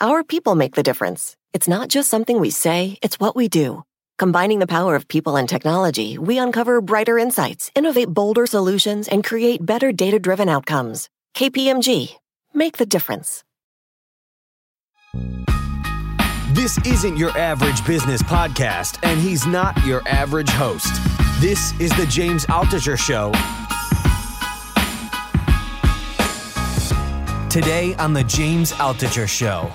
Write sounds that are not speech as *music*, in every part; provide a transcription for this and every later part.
our people make the difference. It's not just something we say, it's what we do. Combining the power of people and technology, we uncover brighter insights, innovate bolder solutions, and create better data driven outcomes. KPMG, make the difference. This isn't your average business podcast, and he's not your average host. This is the James Altucher Show. Today on the James Altucher Show.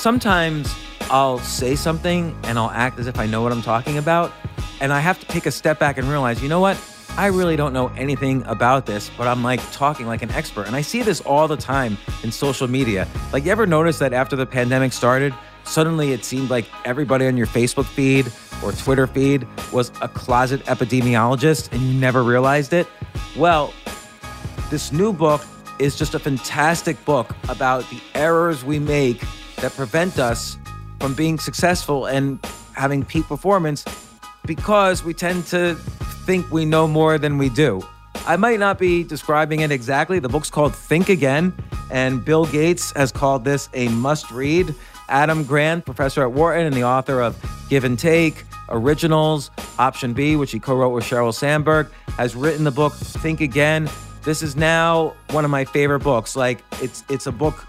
Sometimes I'll say something and I'll act as if I know what I'm talking about. And I have to take a step back and realize, you know what? I really don't know anything about this, but I'm like talking like an expert. And I see this all the time in social media. Like, you ever notice that after the pandemic started, suddenly it seemed like everybody on your Facebook feed or Twitter feed was a closet epidemiologist and you never realized it? Well, this new book is just a fantastic book about the errors we make that prevent us from being successful and having peak performance because we tend to think we know more than we do. I might not be describing it exactly. The book's called Think Again, and Bill Gates has called this a must read. Adam Grant, professor at Wharton and the author of Give and Take, Originals, Option B, which he co wrote with Sheryl Sandberg, has written the book Think Again. This is now one of my favorite books. Like, it's, it's a book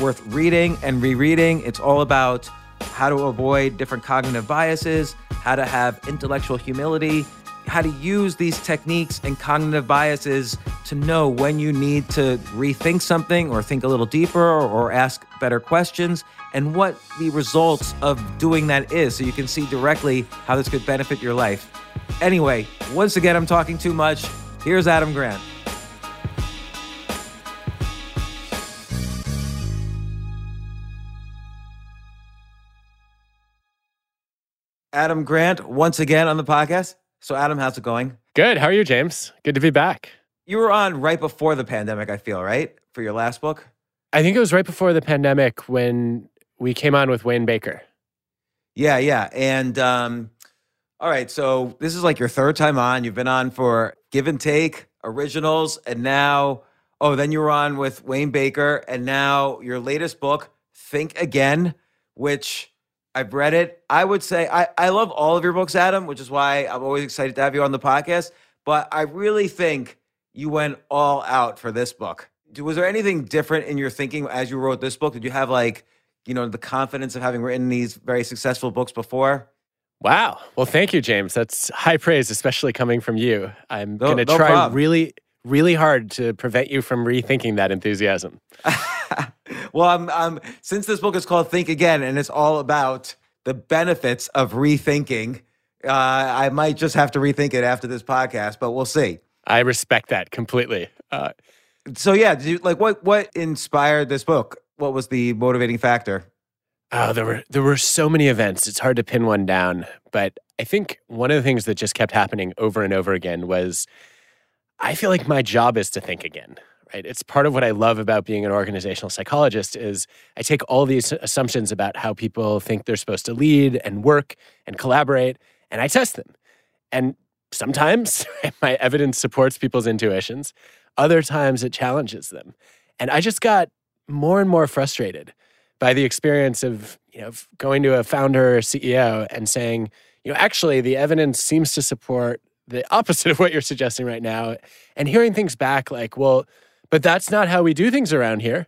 worth reading and rereading. It's all about how to avoid different cognitive biases, how to have intellectual humility, how to use these techniques and cognitive biases to know when you need to rethink something or think a little deeper or, ask better questions and what the results of doing that is so you can see directly how this could benefit your life. Anyway, once again, I'm talking too much. Here's Adam Grant. Adam Grant, once again on the podcast. So, Adam, how's it going? Good. How are you, James? Good to be back. You were on right before the pandemic, I feel, right? For your last book? I think it was right before the pandemic when we came on with Wayne Baker. Yeah, yeah. And um, all right, so this is like your third time on. You've been on for Give and Take, Originals, and now, oh, then you were on with Wayne Baker, and now your latest book, Think Again, which I've read it. I would say I, I love all of your books, Adam, which is why I'm always excited to have you on the podcast. But I really think you went all out for this book. Was there anything different in your thinking as you wrote this book? Did you have like, you know, the confidence of having written these very successful books before? Wow. Well, thank you, James. That's high praise, especially coming from you. I'm no, going to no try problem. really, really hard to prevent you from rethinking that enthusiasm. *laughs* well, I'm, I'm, since this book is called Think Again and it's all about the benefits of rethinking, uh, I might just have to rethink it after this podcast, but we'll see. I respect that completely. Uh, so yeah, you, like what what inspired this book? What was the motivating factor? Oh, there were there were so many events. It's hard to pin one down, but I think one of the things that just kept happening over and over again was I feel like my job is to think again right? It's part of what I love about being an organizational psychologist is I take all these assumptions about how people think they're supposed to lead and work and collaborate and I test them. And sometimes *laughs* my evidence supports people's intuitions, other times it challenges them. And I just got more and more frustrated by the experience of, you know, going to a founder or CEO and saying, you know, actually the evidence seems to support the opposite of what you're suggesting right now and hearing things back like, well, but that's not how we do things around here.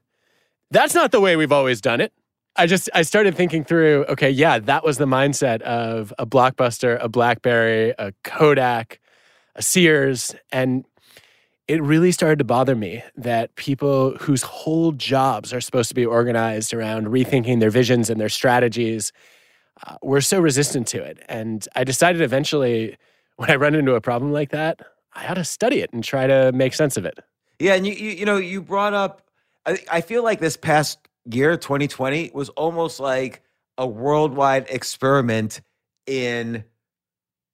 That's not the way we've always done it. I just I started thinking through, okay, yeah, that was the mindset of a Blockbuster, a BlackBerry, a Kodak, a Sears, and it really started to bother me that people whose whole jobs are supposed to be organized around rethinking their visions and their strategies uh, were so resistant to it. And I decided eventually, when I run into a problem like that, I ought to study it and try to make sense of it. Yeah, and you, you you know you brought up. I, I feel like this past year 2020 was almost like a worldwide experiment in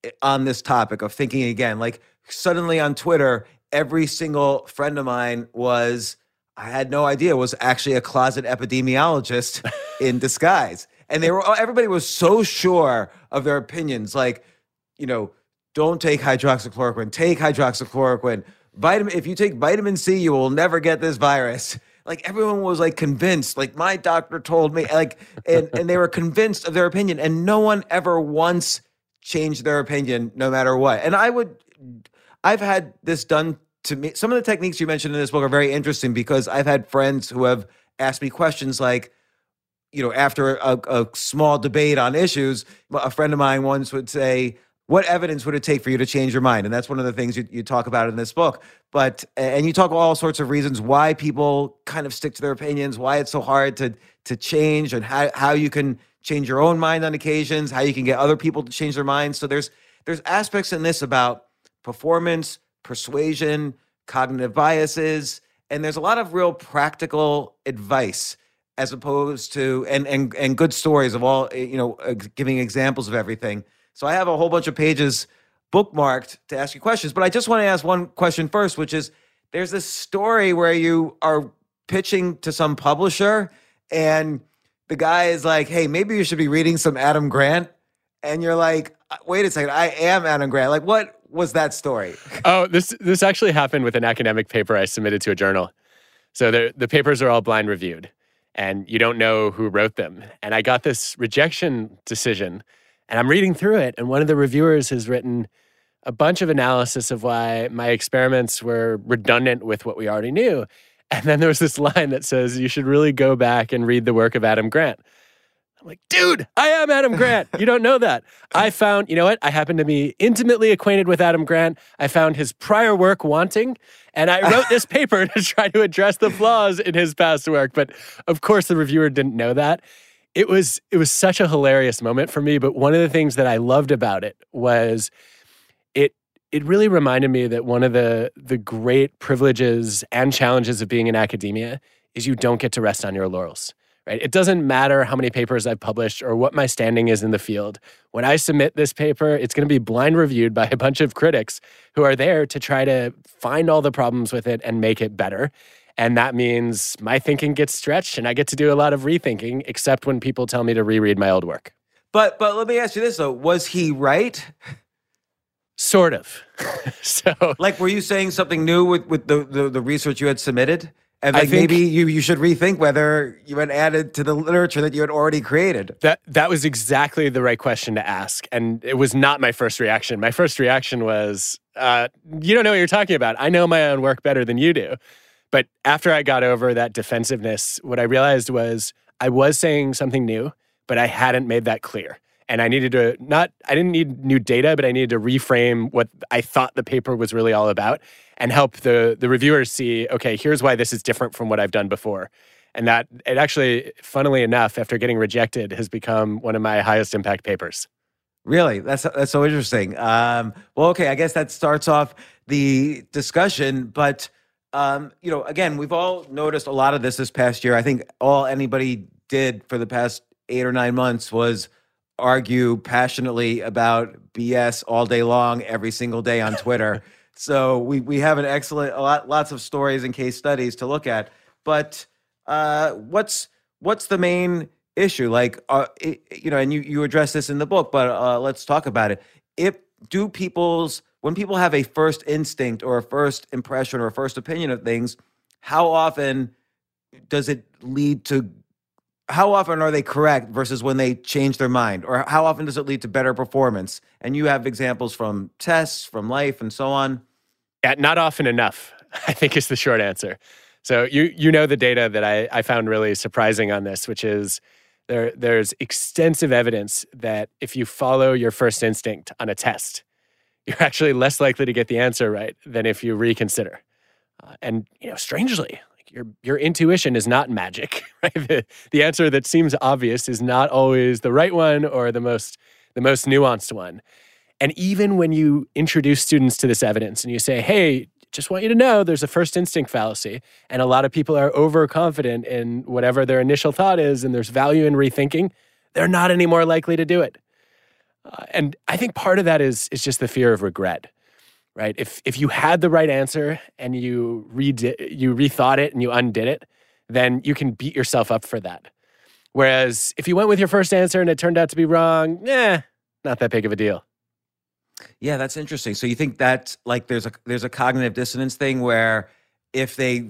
eh, on this topic of thinking again. Like suddenly on Twitter, every single friend of mine was I had no idea was actually a closet epidemiologist *laughs* in disguise. And they were everybody was so sure of their opinions like, you know, don't take hydroxychloroquine, take hydroxychloroquine. Vitamin if you take vitamin C, you will never get this virus. Like everyone was like convinced, like my doctor told me, like and, and they were convinced of their opinion, and no one ever once changed their opinion, no matter what. And I would I've had this done to me. Some of the techniques you mentioned in this book are very interesting because I've had friends who have asked me questions like, you know, after a, a small debate on issues, a friend of mine once would say, what evidence would it take for you to change your mind? And that's one of the things you, you talk about in this book. But and you talk all sorts of reasons why people kind of stick to their opinions, why it's so hard to to change, and how how you can change your own mind on occasions, how you can get other people to change their minds. So there's there's aspects in this about performance, persuasion, cognitive biases, and there's a lot of real practical advice as opposed to and and and good stories of all eh, you know giving examples of everything. So I have a whole bunch of pages bookmarked to ask you questions, but I just want to ask one question first, which is there's this story where you are pitching to some publisher and the guy is like, "Hey, maybe you should be reading some Adam Grant." And you're like, uh, "Wait a second, I am Adam Grant." Like what was that story? *laughs* Oh, this this actually happened with an academic paper I submitted to a journal. So the the papers are all blind reviewed, and you don't know who wrote them. And I got this rejection decision, and I'm reading through it, and one of the reviewers has written a bunch of analysis of why my experiments were redundant with what we already knew. *laughs* And then there was this line that says you should really go back and read the work of Adam Grant. I'm like, dude, I am Adam Grant. You don't know that. I found, you know what? I happen to be intimately acquainted with Adam Grant. I found his prior work wanting, and I wrote this *laughs* paper to try to address the flaws in his past work. But of course, the reviewer didn't know that. It was it was such a hilarious moment for me. But one of the things that I loved about it was it it really reminded me that one of the the great privileges and challenges of being in academia is you don't get to rest on your laurels right? It doesn't matter how many papers I've published or what my standing is in the field. When I submit this paper, it's going to be blind reviewed by a bunch of critics who are there to try to find all the problems with it and make it better. And that means my thinking gets stretched and I get to do a lot of rethinking, except when people tell me to reread my old work. But but let me ask you this though, was he right? Sort of. *laughs* so like were you saying something new with, with the, the, the research you had submitted? And like think, maybe you, you should rethink whether you had added to the literature that you had already created. That that was exactly the right question to ask, and it was not my first reaction. My first reaction was, uh, "You don't know what you're talking about. I know my own work better than you do." But after I got over that defensiveness, what I realized was I was saying something new, but I hadn't made that clear and I needed to not I didn't need new data, but I needed to reframe what I thought the paper was really all about and help the the reviewers see, okay, here's why this is different from what I've done before. And that it actually, funnily enough, after getting rejected, has become one of my highest impact papers. Really, that's that's so interesting. Um, well, okay, I guess that starts off the discussion, but um, you know, again, we've all noticed a lot of this this past year. I think all anybody did for the past eight or nine months was argue passionately about BS all day long, every single day on Twitter. *laughs* so we we have an excellent a lot lots of stories and case studies to look at. But uh, what's what's the main issue? Like, uh, it, you know, and you you address this in the book, but uh, let's talk about it. If do people's when people have a first instinct or a first impression or a first opinion of things, how often does it lead to how often are they correct versus when they change their mind? Or how often does it lead to better performance? And you have examples from tests from life and so on. Yeah not often enough *laughs* i think is the short answer. So you you know the data that i, I found really surprising on this which is there there's extensive evidence that if you follow your first instinct on a test you're actually less likely to get the answer right than if you reconsider uh, and you know strangely your your intuition is not magic, *laughs* right? The, the answer that seems obvious is not always the right one or the most the most nuanced one. And even when you introduce students to this evidence and you say, "Hey, just want you to know there's a first instinct fallacy. And a lot of people are overconfident in whatever their initial thought is, and there's value in rethinking. They're not any more likely to do it. Uh, and I think part of that is, is just the fear of regret, right? If, if you had the right answer and you, redid, you rethought it and you undid it, then you can beat yourself up for that. Whereas if you went with your first answer and it turned out to be wrong, eh, not that big of a deal. Yeah, that's interesting. So you think that like there's a there's a cognitive dissonance thing where if they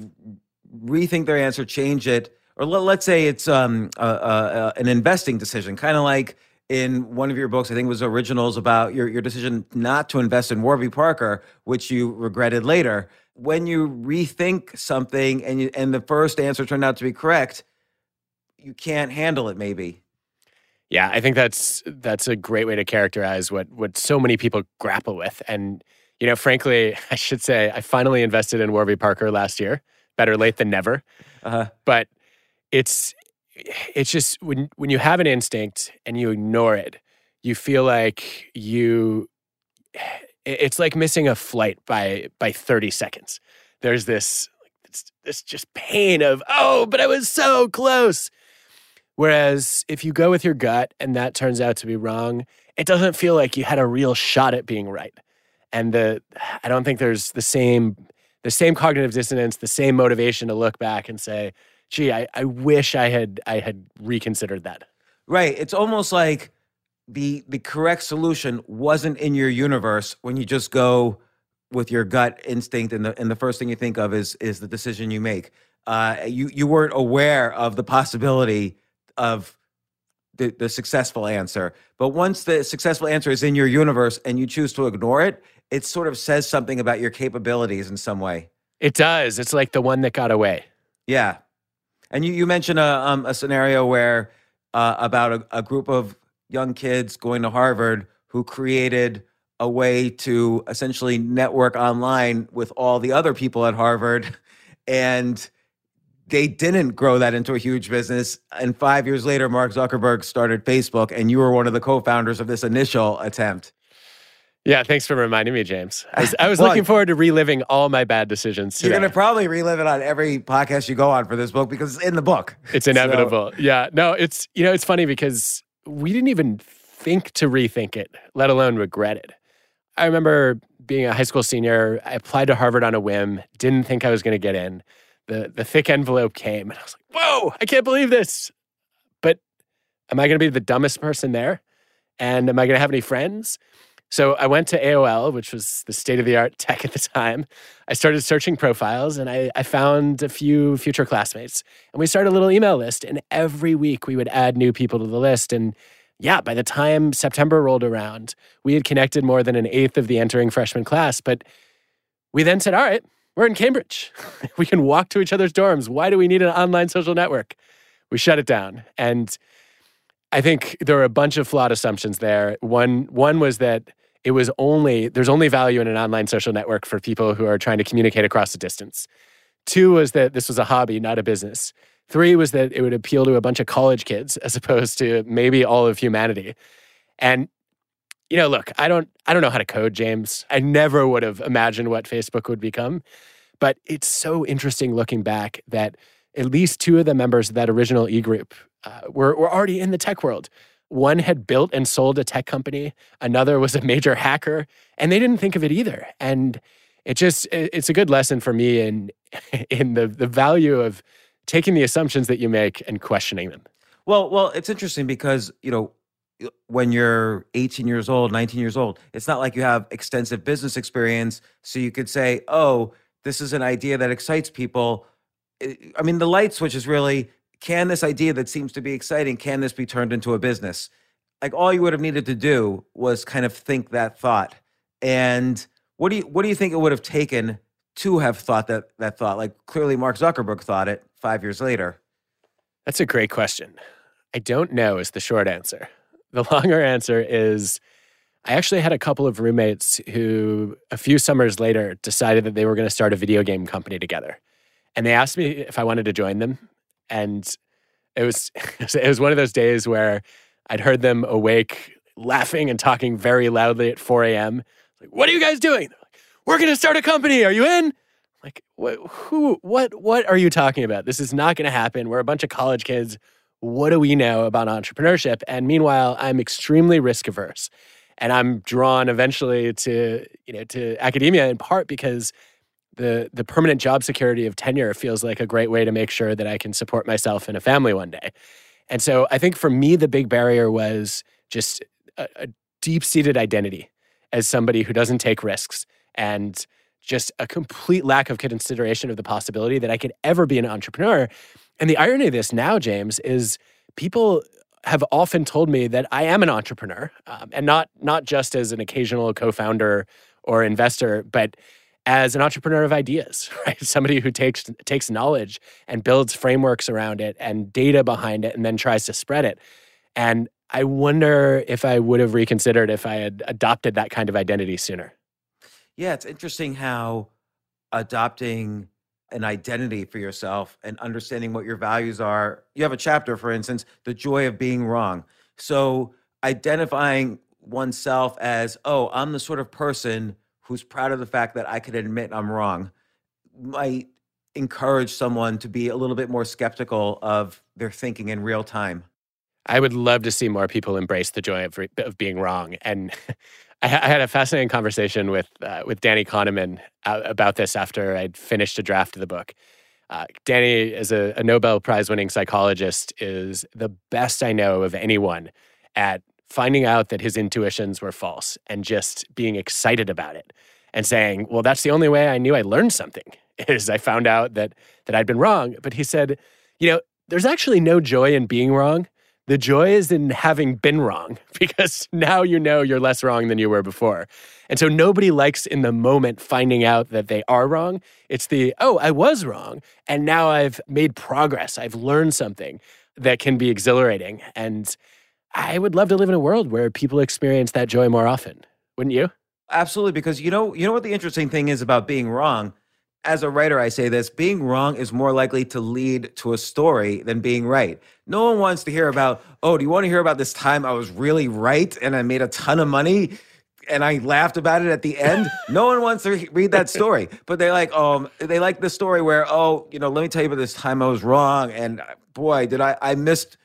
rethink their answer, change it, or let, us say it's um a, an investing decision, kind of like in one of your books, I think it was originals about your your decision not to invest in Warby Parker, which you regretted later. When you rethink something and you, and the first answer turned out to be correct, you can't handle it. Maybe. Yeah, I think that's that's a great way to characterize what what so many people grapple with. And you know, frankly, *laughs* I should say I finally invested in Warby Parker last year. Better late than never. Uh-huh. But it's it's just when when you have an instinct and you ignore it, you feel like you it's like missing a flight by by 30 seconds. There's this this just pain of, "Oh, but I was so close." Whereas if you go with your gut and that turns out to be wrong, it doesn't feel like you had a real shot at being right. And the I don't think there's the same the same cognitive dissonance, the same motivation to look back and say, gee, I, I wish I had I had reconsidered that. Right. It's almost like the the correct solution wasn't in your universe when you just go with your gut instinct and the and the first thing you think of is is the decision you make. Uh, you you weren't aware of the possibility of the, the successful answer. But once the successful answer is in your universe and you choose to ignore it, it sort of says something about your capabilities in some way. It does. It's like the one that got away. Yeah. And you, you mentioned a, um, a scenario where uh, about a, a group of young kids going to Harvard who created a way to essentially network online with all the other people at Harvard *laughs* and they didn't grow that into a huge business. And five years later, Mark Zuckerberg started Facebook, and you were one of the co founders of this initial attempt. Yeah, thanks for reminding me, James. I was, I was *laughs* well, looking forward to reliving all my bad decisions. Today. You're going to probably relive it on every podcast you go on for this book because it's in the book. It's inevitable. So. Yeah. No, it's, you know, it's funny because we didn't even think to rethink it, let alone regret it. I remember being a high school senior, I applied to Harvard on a whim, didn't think I was going to get in the the thick envelope came, and I was like, "Whoa! I can't believe this!" But am I going to be the dumbest person there? And am I going to have any friends? So I went to AOL, which was the state of the art *laughs* tech at the time. I started searching profiles and I, I, found a few future classmates. And we started a little email list. And every week we would add new people to the list. And yeah, by the time September rolled around, we had connected more than an eighth of the entering freshman class. But we then said, all right, we're in Cambridge. *laughs* we can walk to each other's dorms. Why do we need an online social network? We shut it down. And I think there were a bunch of flawed assumptions there. One one was that it was only there's only value in an online social network for people who are trying to communicate across the distance. Two was that this was a hobby, not a business. Three was that it would appeal to a bunch of college kids *laughs* as opposed to maybe all of humanity. And you know, look, I don't I don't know how to code, James. I never would have imagined what Facebook would become. But it's so interesting looking back that at least two of the members of that original e group uh, were, were already in the tech world. One had built and sold a tech company, another was a major hacker, and they didn't think of it either. And it just it's a good lesson for me in *laughs* in the the value of taking the assumptions that you make and questioning them. Well, well, it's interesting because, you know, when you're 18 years old, 19 years old, it's not like you have extensive business experience. So you could say, oh, this is an idea that excites people. I mean, the light switch is really can this idea that seems to be exciting, can this be turned into a business? Like all you would have needed to do was kind of think that thought. And what do you what do you think it would have taken to have thought that that thought? Like clearly Mark Zuckerberg thought it five years later. That's a great question. I don't know is the short answer. The *laughs* longer answer is I actually had a couple of roommates who, a few summers later, decided that they were going to start a video game company together. And they asked me if I wanted to join them. And it was, *laughs* it was one of those days where I'd heard them awake, laughing and talking very loudly at 4 a.m. Like, what are you guys doing? Like, we're going to start a company. Are you in? Like, what, who, what, what are you talking about? This is not going to happen. We're a bunch of college kids. What do we know about entrepreneurship? And meanwhile, I'm extremely risk averse. And I'm drawn eventually to, you know, to academia in part because the the permanent job security of tenure feels like a great way to make sure that I can support myself and a family one day. And so I think for me the big barrier was just a, a deep-seated identity as somebody who doesn't take risks and just a complete lack of consideration of the possibility that I could ever be an entrepreneur. And the irony of this now, James, is people have often told me that I am an entrepreneur, um, and not not just as an occasional co-founder or investor, but as an entrepreneur of ideas, *laughs* right? Somebody who takes takes knowledge and builds frameworks around it and data behind it and then tries to spread it. And I wonder if I would have reconsidered if I had adopted that kind of identity sooner. Yeah, it's interesting how adopting an identity for yourself and understanding what your values are. You have a chapter, for instance, the joy of being wrong. So identifying oneself as, oh, I'm the sort of person who's proud of the fact that I can admit I'm wrong might encourage someone to be a little bit more skeptical of their thinking in real time. I would love to see more people embrace the joy of, of being wrong. And *laughs* I, I, had a fascinating conversation with uh, with Danny Kahneman uh, about this after I'd finished a draft of the book. Uh, Danny, as a, a Nobel Prize winning psychologist, is the best I know of anyone at finding out that his intuitions were false and just being excited about it and saying, "Well, that's the only way I knew I learned something *laughs* is I found out that that I'd been wrong." But he said, "You know, there's actually no joy in being wrong. The joy is in having been wrong *laughs* because now you know you're less wrong than you were before." And so nobody likes in the moment finding out that they are wrong. It's the, "Oh, I was wrong and now I've made progress. I've learned something." That can be exhilarating and I would love to live in a world where people experience that joy more often. Wouldn't you? Absolutely, because you know, you know what the interesting thing is about being wrong. As a writer, I say this: being wrong is more likely to lead to a story than being right. No one wants to hear about, oh, do you want to hear about this time I was really right and I made a ton of money? and I laughed about it at the end. *laughs* no one wants to read that story, but they like um they like the story where oh you know let me tell you about this time I was wrong and boy did I I missed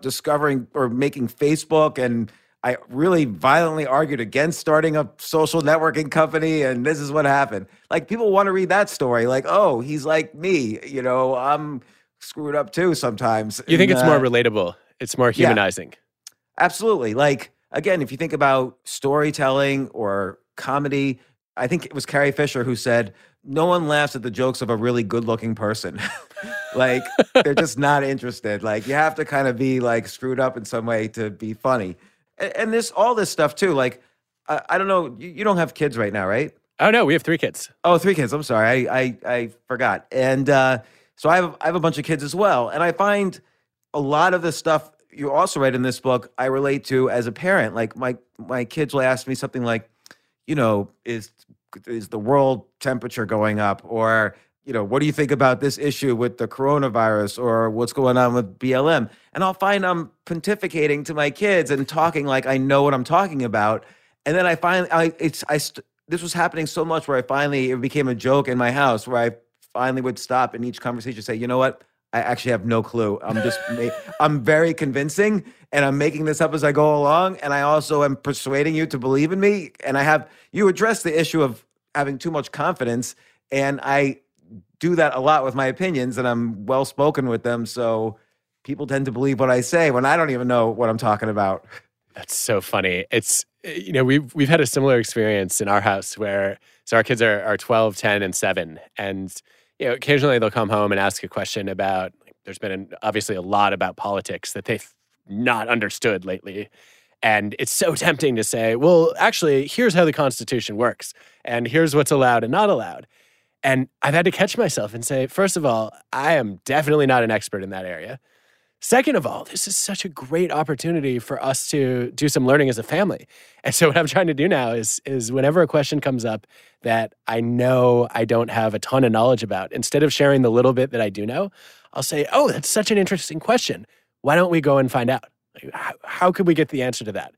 discovering or making Facebook and I really violently argued against starting a social networking company, and this is what happened. Like people want to read that story, like, oh, he's like me, you know, I'm screwed up too sometimes. You think and, it's more uh, relatable? It's more humanizing. Yeah, absolutely. Like again, if you think about storytelling or comedy, I think it was Carrie Fisher who said, "No one laughs at the jokes of a really good-looking person." *laughs* like they're just not interested. Like you have to kind of be like screwed up in some way to be funny. And, and this all this stuff too. Like I, I don't know. You, you, don't have kids right now, right? Oh no, we have three kids. Oh, three kids. I'm sorry, I I, I forgot. And uh, so I have I have a bunch of kids as well, and I find a lot of the stuff you also write in this book I relate to as a parent. Like my my kids will ask me something like, you know, is is the world temperature going up or you know, what do you think about this issue with the coronavirus or what's going on with BLM? And I'll find I'm pontificating to my kids and talking like I know what I'm talking about. And then I finally, I, it's, I, this was happening so much where I finally, it became a joke in my house where I finally would stop in each conversation say, you know what? I actually have no clue. I'm *laughs* just, I'm very convincing and I'm making this up as I go along. And I also am persuading you to believe in me. And I have, you address the issue of having too much confidence. And I, do that a lot with my opinions and I'm well spoken with them. So people tend to believe what I say when I don't even know what I'm talking about. That's so funny. It's you know, we've we've had a similar experience in our house where so our kids are are 12, 10, and 7. And you know, occasionally they'll come home and ask a question about like, there's been an, obviously a lot about politics that they've not understood lately. And it's so tempting to say, well, actually, here's how the Constitution works, and here's what's allowed and not allowed. And I've had to catch myself and say, first of all, I am definitely not an expert in that area. Second of all, this is such a great opportunity for us to do some learning as a family. And so what I'm trying to do now is is whenever a question comes up that I know I don't have a ton of knowledge about, instead of sharing the little bit that I do know, I'll say, "Oh, that's such an interesting question. Why don't we go and find out? How, how could we get the answer to that?"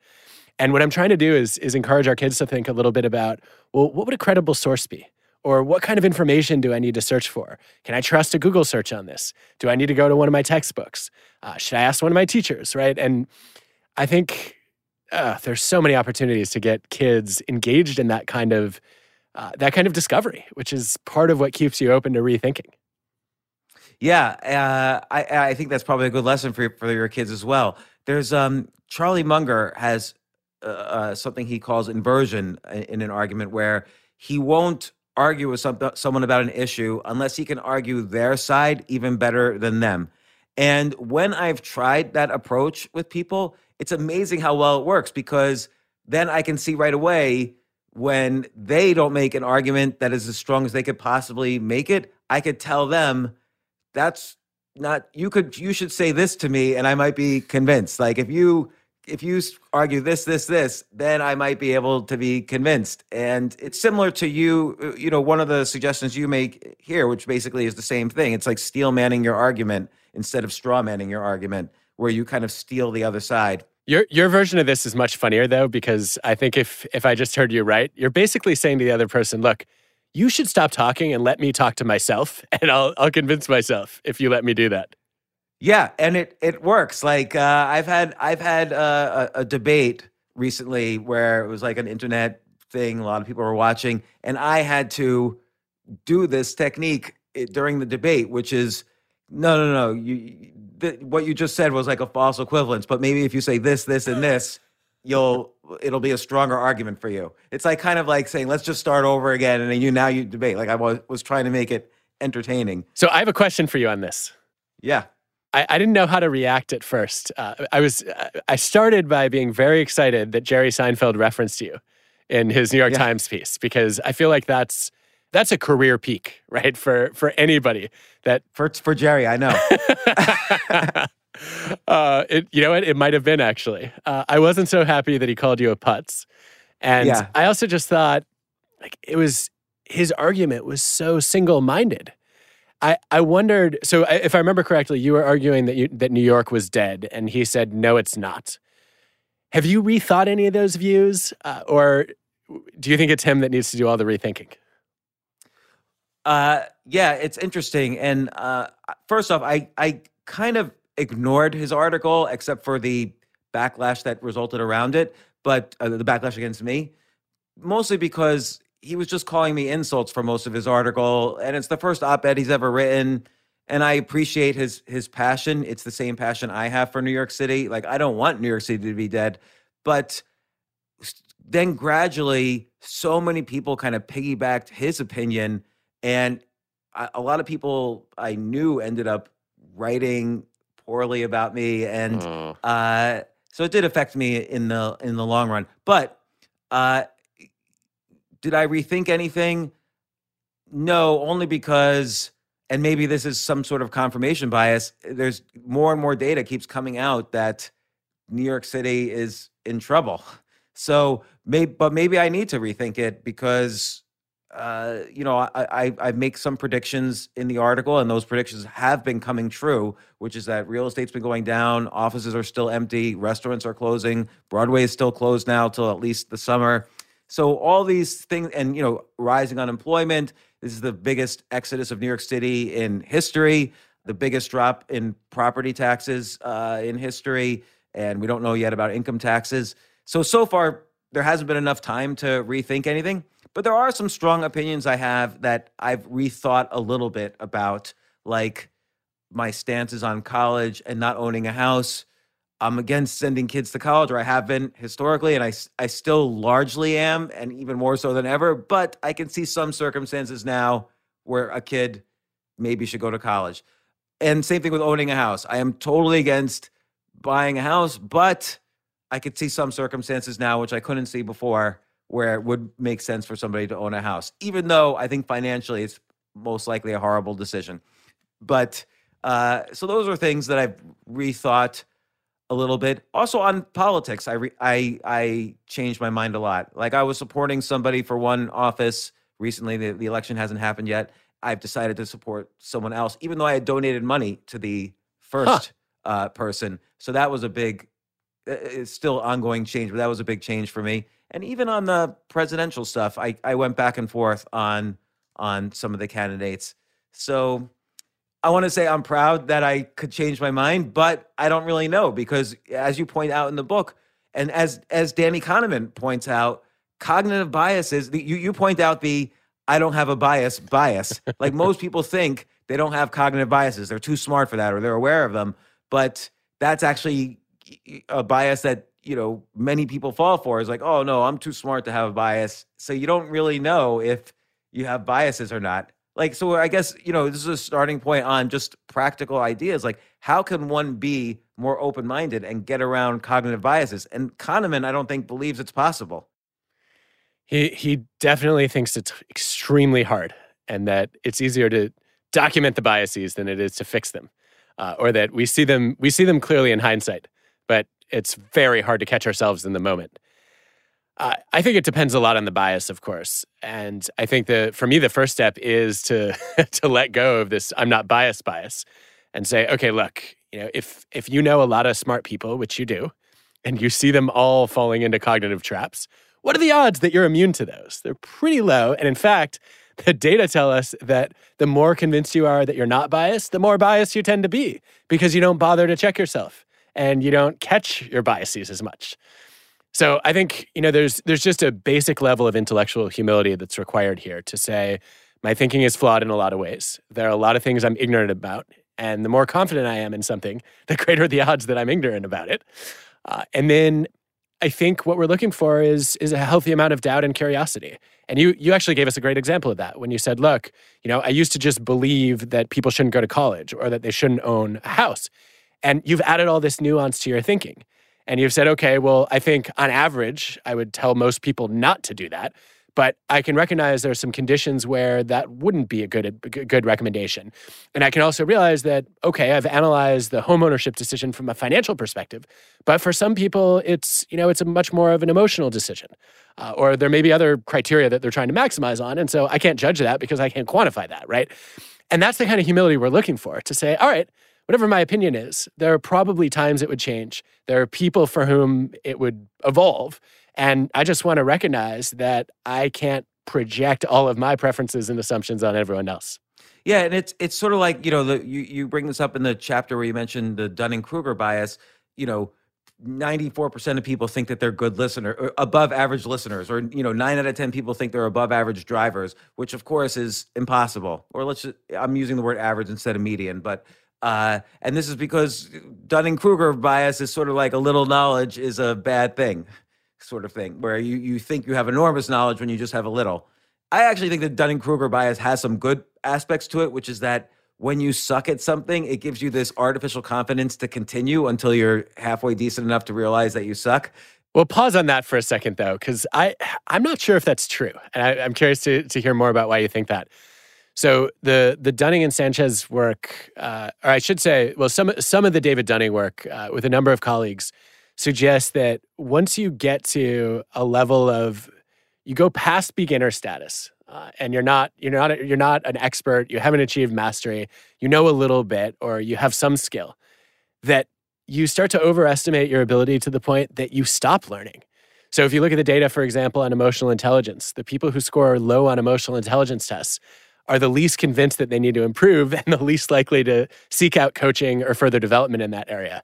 And what I'm trying to do is is encourage our kids to think a little bit about, well, what would a credible source be? Or what kind of information do I need to search for? Can I trust a Google search on this? Do I need to go to one of my textbooks? Uh, should I ask one of my teachers? Right? And I think uh, there's so many opportunities to get kids engaged in that kind of uh, that kind of discovery, which is part of what keeps you open to rethinking. Yeah, uh, I I think that's probably a good lesson for for your kids as well. There's um Charlie Munger has uh, uh, something he calls inversion in an argument where he won't argue with some, someone about an issue unless he can argue their side even better than them. And when I've tried that approach with people, it's amazing how well it works because then I can see right away when they don't make an argument that is as strong as they could possibly make it, I could tell them that's not you could you should say this to me and I might be convinced. Like if you if you argue this this this, then I might be able to be convinced. And it's similar to you uh, you know one of the suggestions you make here which basically is the same thing. It's like steel manning your argument instead of straw manning your argument where you kind of steal the other side. Your your version of this is much funnier though because I think if if I just heard you right, you're basically saying to the other person, "Look, you should stop talking and let me talk to myself, *laughs* and I'll I'll convince myself if you let me do that." Yeah, and it it works. Like uh, I've had I've had uh, a, a debate recently where it was like an internet thing. A lot of people were watching, and I had to do this technique eh, during the debate, which is no, no, no. You th- what you just said was like a false equivalence, but maybe if you say this, this, and this, you'll it'll be a stronger argument for you. It's like kind of like saying, let's just start over again, and then you now you debate. Like I was was trying to make it entertaining. So I have a question for you on this. Yeah. I, I didn't know how to react at first. Uh, I was I started by being very excited that Jerry Seinfeld referenced you in his New York yeah. Times piece because I feel like that's that's a career peak, right? For for anybody that for for Jerry, I know. *laughs* uh, it, you know what? It might have been actually. Uh, I wasn't so happy that he called you a putz, and yeah. I also just thought like it was his argument was so single minded. I, I wondered. So if I remember correctly, you were arguing that you, that New York was dead, and he said no, it's not. Have you rethought any of those views, uh, or do you think it's him that needs to do all the rethinking? Uh, yeah, it's interesting. And uh, first off, I I kind of ignored his article except for the backlash that resulted around it, but uh, the backlash against me, mostly because he was just calling me insults for most of his article, and it's the first op-ed he's ever written. And I appreciate his his passion. It's the same passion I have for New York City. Like I don't want New York City to be dead, but then gradually, so many people kind of piggybacked his opinion and a lot of people I knew ended up writing poorly about me, and uh, so it did affect me in the in the long run. But uh, did I rethink anything? No, only because, and maybe this is some sort of confirmation bias. There's more and more data keeps coming out that New York City is in trouble. *laughs* So maybe, but maybe I need to rethink it because uh, you know, I, I, I make some predictions in the article, and those predictions have been coming true, which is that real estate's been going down, offices are still empty, restaurants are closing, Broadway is still closed now till at least the summer. So all these things, and you know, rising unemployment. This is the biggest exodus of New York City in history, the biggest drop in property taxes uh, in history, and we don't know yet about income taxes. So so far, there hasn't been enough time to rethink anything. But there are some strong opinions I have that I've rethought a little bit about, like my stances on college and not owning a house. I'm against sending kids to college, or I have been historically, and I, I still largely am, and even more so than ever. But I can see some circumstances now where a kid maybe should go to college. And same thing with owning a house. I am totally against buying a house, but I could see some circumstances now, which I couldn't see before, where it would make sense for somebody to own a house, even though I think financially it's most likely a horrible decision. But uh, so those are things that I've rethought a little bit. Also on politics, I re- I I changed my mind a lot. Like I was supporting somebody for one office recently. The, the election hasn't happened yet. I've decided to support someone else, even though I had donated money to the first huh. uh, person. So that was a big it's still ongoing change, but that was a big change for me. And even on the presidential stuff, I, I went back and forth on on some of the candidates. So I want to say I'm proud that I could change my mind, but I don't really know because as you point out in the book, and as as Danny Kahneman points out, cognitive biases, the, you, you point out the I don't have a bias bias. *laughs* like most people think they don't have cognitive biases. They're too smart for that or they're aware of them. But that's actually a bias that you know many people fall for is like oh no i'm too smart to have a bias so you don't really know if you have biases or not like so i guess you know this is a starting point on just practical ideas like how can one be more open-minded and get around cognitive biases and kahneman i don't think believes it's possible he he definitely thinks it's extremely hard and that it's easier to document the biases than it is to fix them uh, or that we see them we see them clearly in hindsight but it's very hard to catch ourselves in the moment. Uh, I think it depends a lot on the bias, of course, and I think that for me the first step is to *laughs* to let go of this I'm not biased bias, and say, okay, look, you know, if if you know a lot of smart people, which you do, and you see them all falling into cognitive traps, what are the odds that you're immune to those? They're pretty low, and in fact, *laughs* the data tell us that the more convinced you are that you're not biased, the more biased you tend to be because you don't bother to check yourself and you don't catch your biases as much. So I think you know there's there's just a basic level of intellectual humility that's required here to say my thinking is flawed in a lot of ways. There are a lot of things I'm ignorant about, and the more confident I am in something, *laughs* the greater the odds that I'm ignorant about it. Uh, and then I think what we're looking for is is a healthy amount of doubt and curiosity. And you you actually gave us a great example of that when you said, "Look, you know, I used to just believe that people shouldn't go to college or that they shouldn't own a house." And you've added all this nuance to your thinking. And you've said, okay, well, I think on average, I would tell most people not to do that. But I can recognize there are some conditions where that wouldn't be a good, a good recommendation. And I can also realize that, okay, I've analyzed the homeownership decision from a financial perspective. But for some people, it's, you know, it's a much more of an emotional decision. Uh, or there may be other criteria that they're trying to maximize on. And so I can't judge that because I can't quantify that, right? And that's the kind of humility we're looking for to say, all right, whatever my opinion is, there are probably times it would change. There are people for whom it would evolve. And I just want to recognize that I can't project all of my preferences and assumptions on everyone else. Yeah, and it's it's sort of like you know the you you bring this up in the chapter where you mentioned the Dunning Kruger bias. You know, ninety four percent of people think that they're good listener, above average listeners, or you know, nine out of ten people think they're above average drivers, which of course is impossible. Or let's just, I'm using the word average instead of median, but uh, and this is because Dunning Kruger bias is sort of like a little knowledge is a bad thing, sort of thing, where you, you think you have enormous knowledge when you just have a little. I actually think that Dunning Kruger bias has some good aspects to it, which is that when you suck at something, it gives you this artificial confidence to continue until you're halfway decent enough to realize that you suck. Well, pause on that for a second, though, because I I'm not sure if that's true, and I, I'm curious to to hear more about why you think that. So the the Dunning and Sanchez work, uh, or I should say, well, some some of the David Dunning work uh, with a number of colleagues suggests that once you get to a level of you go past beginner status, uh, and you're not you're not you're not an expert, you haven't achieved mastery, you know a little bit, or you have some skill, that you start to overestimate your ability to the point that you stop learning. So if you look at the data, for example, on emotional intelligence, the people who score low on emotional intelligence tests are the least convinced that they need to improve *laughs* and the least likely to seek out coaching or further development in that area.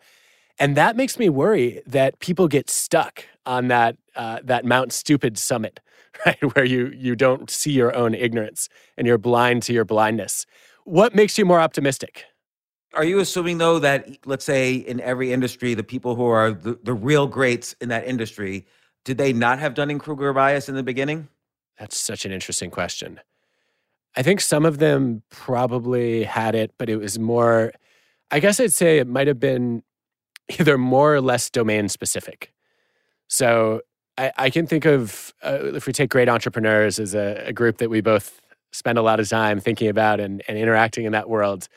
And that makes me worry that people get stuck on that uh, that Mount Stupid summit, *laughs* right, where you you don't see your own ignorance and you're blind to your blindness. What makes you more optimistic? Are you assuming though that let's say in every industry, the people who are the, the real greats in that industry, did they not have Dunning Kruger bias in the beginning? That's such an interesting question. I think some of them probably had it, but it was more, I guess I'd say it might have been *laughs* either more or less domain specific. So I, I can think of, uh, if we take great entrepreneurs as a, a, group that we both spend a lot of time thinking about and, and interacting in that world,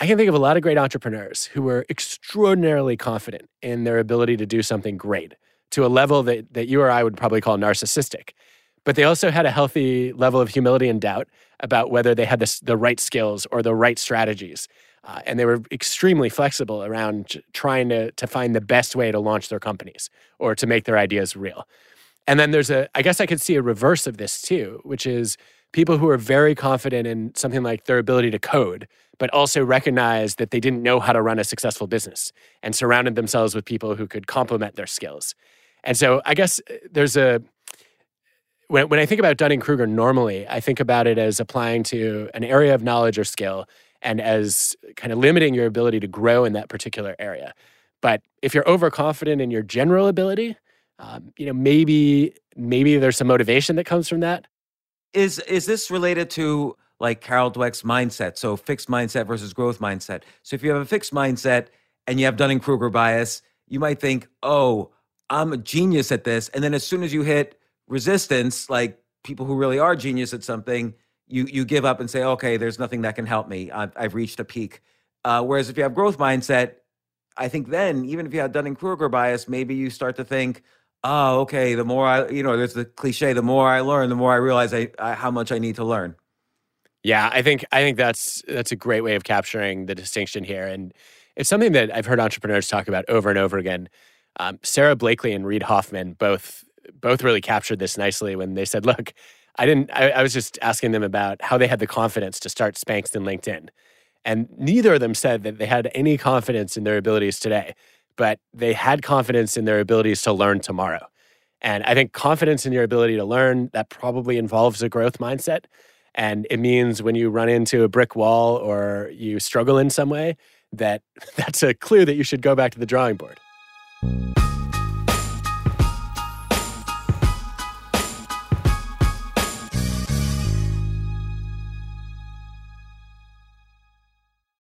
I can think of a lot of great entrepreneurs who were extraordinarily confident in their ability to do something great to a level that, that you or I would probably call narcissistic. But they also had a healthy level of humility and doubt about whether they had the, the right skills or the right strategies. Uh, and they were extremely flexible around trying to, to find the best way to launch their companies or to make their ideas real. And then there's a, I guess I could see a reverse of this too, which is people who are very confident in something like their ability to code, but also recognize that they didn't know how to run a successful business and surrounded themselves with people who could complement their skills. And so I guess uh, there's a, when, when I think about Dunning Kruger normally, I think about it as applying to an area of knowledge or skill and as kind of limiting your ability to grow in that particular area. But if you're overconfident in your general ability, um, you know, maybe maybe there's some motivation that comes from that. Is is this related to like Carol Dweck's mindset? So fixed mindset versus growth mindset. So if you have a fixed mindset and you have Dunning Kruger bias, you might think, "Oh, I'm a genius at this," and then as soon as you hit resistance, like people who really are genius at something, you you give up and say, okay, there's nothing that can help me. I've, I've reached a peak. Uh, whereas if you have growth mindset, I think then even if you have Dunning Kruger bias, maybe you start to think, oh, okay, the more I, you know, there's the cliche, the more I learn, the more I realize I, I how much I need to learn. Yeah, I think I think that's that's a great way of capturing the distinction here, and it's something that I've heard entrepreneurs talk about over and over again. Um, Sara Blakely and Reid Hoffman both both really captured this nicely when they said, look, I didn't, I, I was just asking them about how they had the confidence to start Spanx and LinkedIn. And neither of them said that they had any confidence in their abilities today, but they had confidence in their abilities to learn tomorrow. And I think confidence in your ability to learn, that probably involves a growth mindset. And it means when you run into a brick wall or you struggle in some way, that *laughs* that's a clue that you should go back to the drawing board.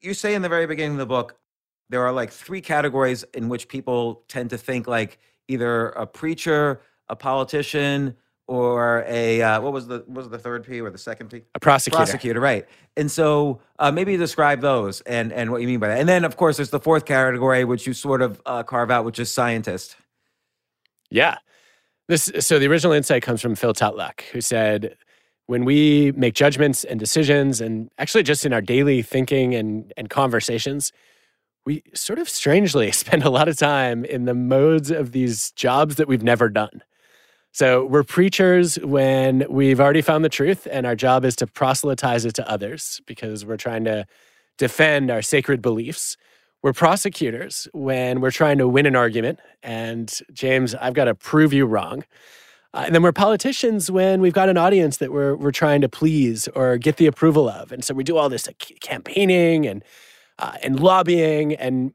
You say in the very beginning of the book, there are like three categories in which people tend to think like either a preacher, a politician, or a uh, what was the what was the third P or the second P? A prosecutor. Prosecutor, right? And so uh, maybe describe those and and what you mean by that. And then of course there's the fourth category which you sort of uh, carve out, which is scientist. Yeah, this so the original insight comes from Phil Tetlock, who said. When we make judgments and decisions, and actually just in our daily thinking and, and conversations, we sort of strangely *laughs* spend a lot of time in the modes of these jobs that we've never done. So we're preachers when we've already found the truth, and our job is to proselytize it to others because we're trying to defend our sacred beliefs. We're prosecutors when we're trying to win an argument. And James, I've got to prove you wrong. Uh, and then we're politicians when we've got an audience that we're, we're trying to please or get the approval of. And so we do all this like, campaigning and, uh, and lobbying. And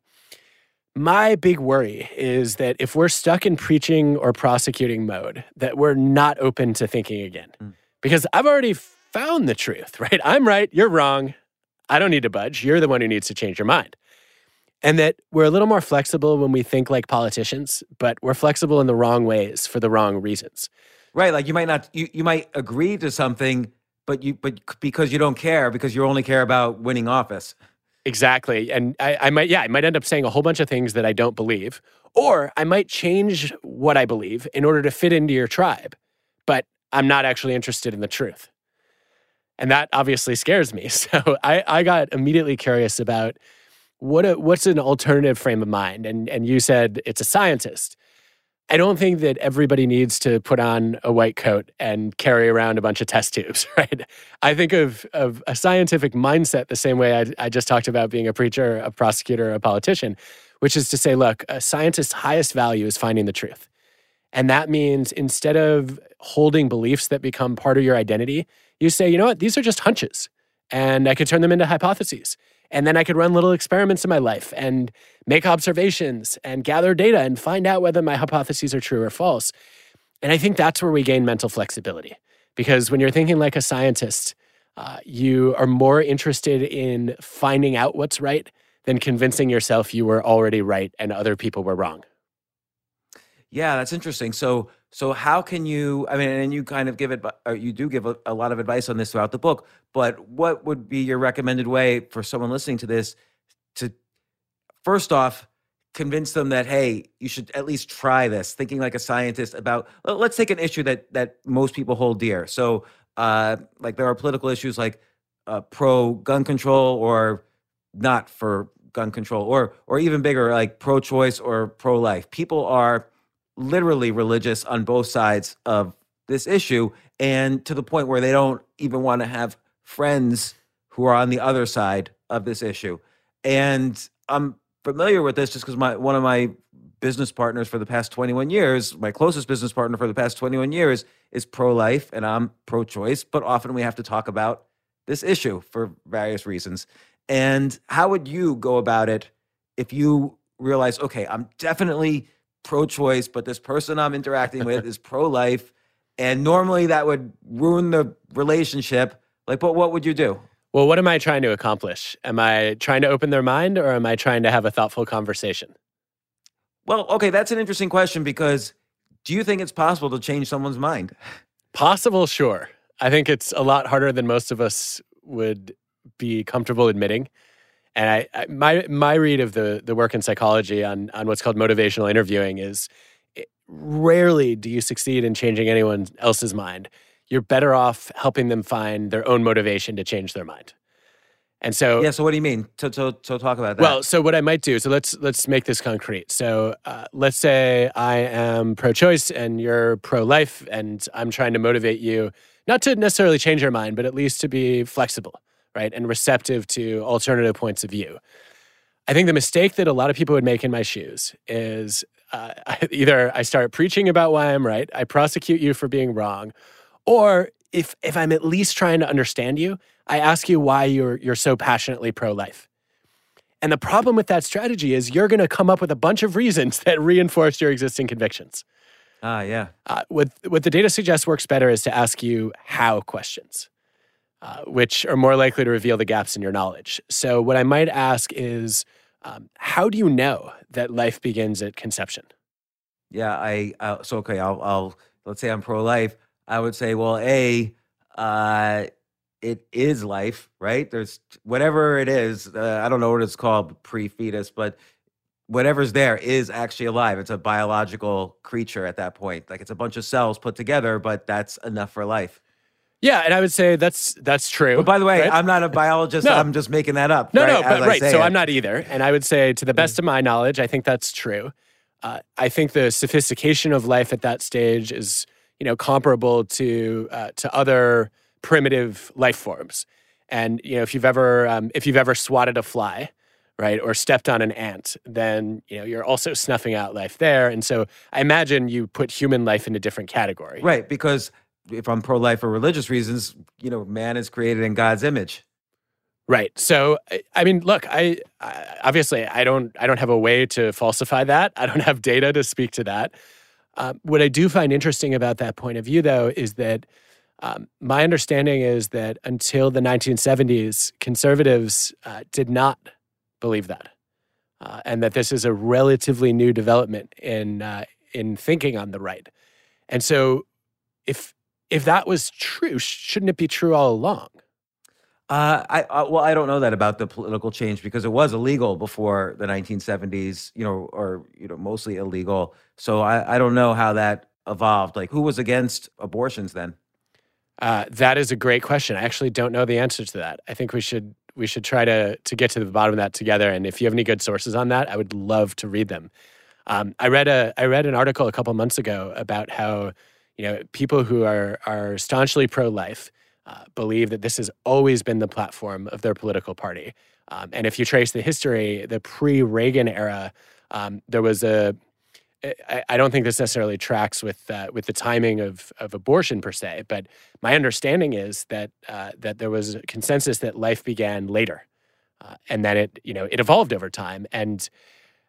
my big worry is that if we're stuck in preaching or prosecuting mode, that we're not open to thinking again. Mm. Because I've already found the truth, right? I'm right, you're wrong. I don't need to budge. You're the one who needs to change your mind. And that we're a little more flexible when we think like politicians, but we're flexible in the wrong ways for the wrong reasons. Right. Like you might not you, you might agree to something, but you but because you don't care, because you only care about winning office. Exactly. And I, I, might, yeah, I might end up saying a whole bunch of things that I don't believe, or I might change what I believe in order to fit into your tribe, but I'm not actually interested in the truth. And that obviously scares me. *laughs* So I, I got immediately curious about what a, what's an alternative frame of mind. And, and you said it's a scientist. I don't think that everybody needs to put on a white coat and carry around a bunch of test tubes, *laughs* right? I think of, of a scientific mindset the same way I, I just talked about being a preacher, a prosecutor, a politician, which is to say, look, a scientist's highest value is finding the truth. And that means instead of holding beliefs that become part of your identity, you say, you know what, these are just hunches, and I could turn them into hypotheses. And then I could run little experiments in my life and make observations and gather data and find out whether my hypotheses are true or false. And I think that's where we gain mental flexibility. Because when you're thinking like a scientist, uh, you are more interested in finding out what's right than convincing yourself you were already right and other people were wrong. Yeah, that's interesting. So, so how can you? I mean, and you kind of give it, you do give a, a, lot of advice on this throughout the book. But what would be your recommended way for someone listening to this to, first off, convince them that hey, you should at least try this. Thinking like a scientist about. Let's take an issue that that most people hold dear. So, uh, like there are political issues like uh, pro gun control or not for gun control, or or even bigger like pro choice or pro life. People are literally religious on both sides of this issue and to the point where they don't even want to have friends who are on the other side of this issue. And I'm familiar with this just because my one of my business partners for the past 21 years, my closest business partner for the past 21 years is pro-life and I'm pro-choice, but often we have to talk about this issue for various reasons. And how would you go about it if you realize, okay, I'm definitely pro-choice, but this person I'm interacting with is pro-life, and normally that would ruin the relationship. Like, but what would you do? Well, what am I trying to accomplish? Am I trying to open their mind or am I trying to have a thoughtful conversation? Well, okay, that's an interesting question because do you think it's possible to change someone's mind? Possible, sure. I think it's a lot harder than most of us would be comfortable admitting. And I, I, my my read of the the work in psychology on on what's called motivational interviewing is it, eh, rarely do you succeed in changing anyone else's mind. You're better off helping them find their own motivation to change their mind. And so, yeah. So, what do you mean? So, so, so talk about that. Well, so what I might do. So let's let's make this concrete. So uh, let's say I am pro-choice and you're pro-life, and I'm trying to motivate you not to necessarily change your mind, but at least to be flexible, right, and receptive to alternative points of view. I think the mistake that a lot of people would make in my shoes is uh, *laughs* either I start preaching about why I'm right, I prosecute you for being wrong, or if if I'm at least trying to understand you, I ask you why you're you're so passionately pro-life. And the problem with that strategy is you're going to come up with a bunch of reasons *laughs* that reinforce your existing convictions. Ah, yeah. Uh, what what the data suggests works better is to ask you how questions, uh, which are more likely to reveal the gaps in your knowledge. So what I might ask is, um, how do you know that life begins at conception? Yeah, I uh, so okay. I'll I'll let's say I'm pro-life. I would say, well, a uh, it is life, right? There's whatever it is. Uh, I don't know what it's called, pre-fetus, but whatever's there is actually alive. It's a biological creature at that point. Like it's a bunch of cells put together, but that's enough for life. Yeah, and I would say that's that's true. But by the way, right? I'm not a biologist. no. I'm just making that up. No, right, no, but right. So it. I'm not either. And I would say, to the mm. best of my knowledge, I think that's true. Uh, I think the sophistication of life at that stage is, you know, comparable to uh, to other primitive life forms. And you know, if you've ever um, if you've ever swatted a fly, right, or stepped on an ant, then you know you're also snuffing out life there. And so I imagine you put human life in a different category, right? Because if I'm pro-life for religious reasons, you know, man is created in God's image. Right. So, I mean, look, I, I, obviously I don't I don't have a way to falsify that. I don't have data to speak to that. Uh, what I do find interesting about that point of view, though, is that um, my understanding is that until the 1970s, conservatives uh, did not believe that, uh, and that this is a relatively new development in uh, in thinking on the right. And so, if if that was true, shouldn't it be true all along? Uh, I, I, well, I don't know that about the political change because it was illegal before the 1970s, you know, or you know, mostly illegal. So I, I don't know how that evolved. Like, who was against abortions then? Uh, that is a great question. I actually don't know the answer to that. I think we should we should try to to get to the bottom of that together. And if you have any good sources on that, I would love to read them. Um, I read a I read an article a couple months ago about how you know people who are are staunchly pro life uh, believe that this has always been the platform of their political party. Um, and if you trace the history, the pre Reagan era, um, there was a I, I don't think this necessarily tracks with uh, with the timing of of abortion per se, but my understanding is that uh, that there was a consensus that life began later, uh, and that it you know it evolved over time. And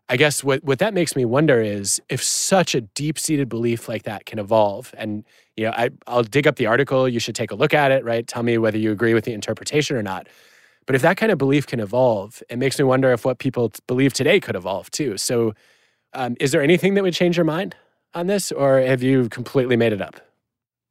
I guess what what that makes me wonder is if such a deep seated belief like that can evolve. And you know, I I'll dig up the article. You should take a look at it. Right, tell me whether you agree with the interpretation or not. But if that kind of belief can evolve, it makes me wonder if what people believe today could evolve too. So um, is there anything that would change your mind on this, or have you completely made it up?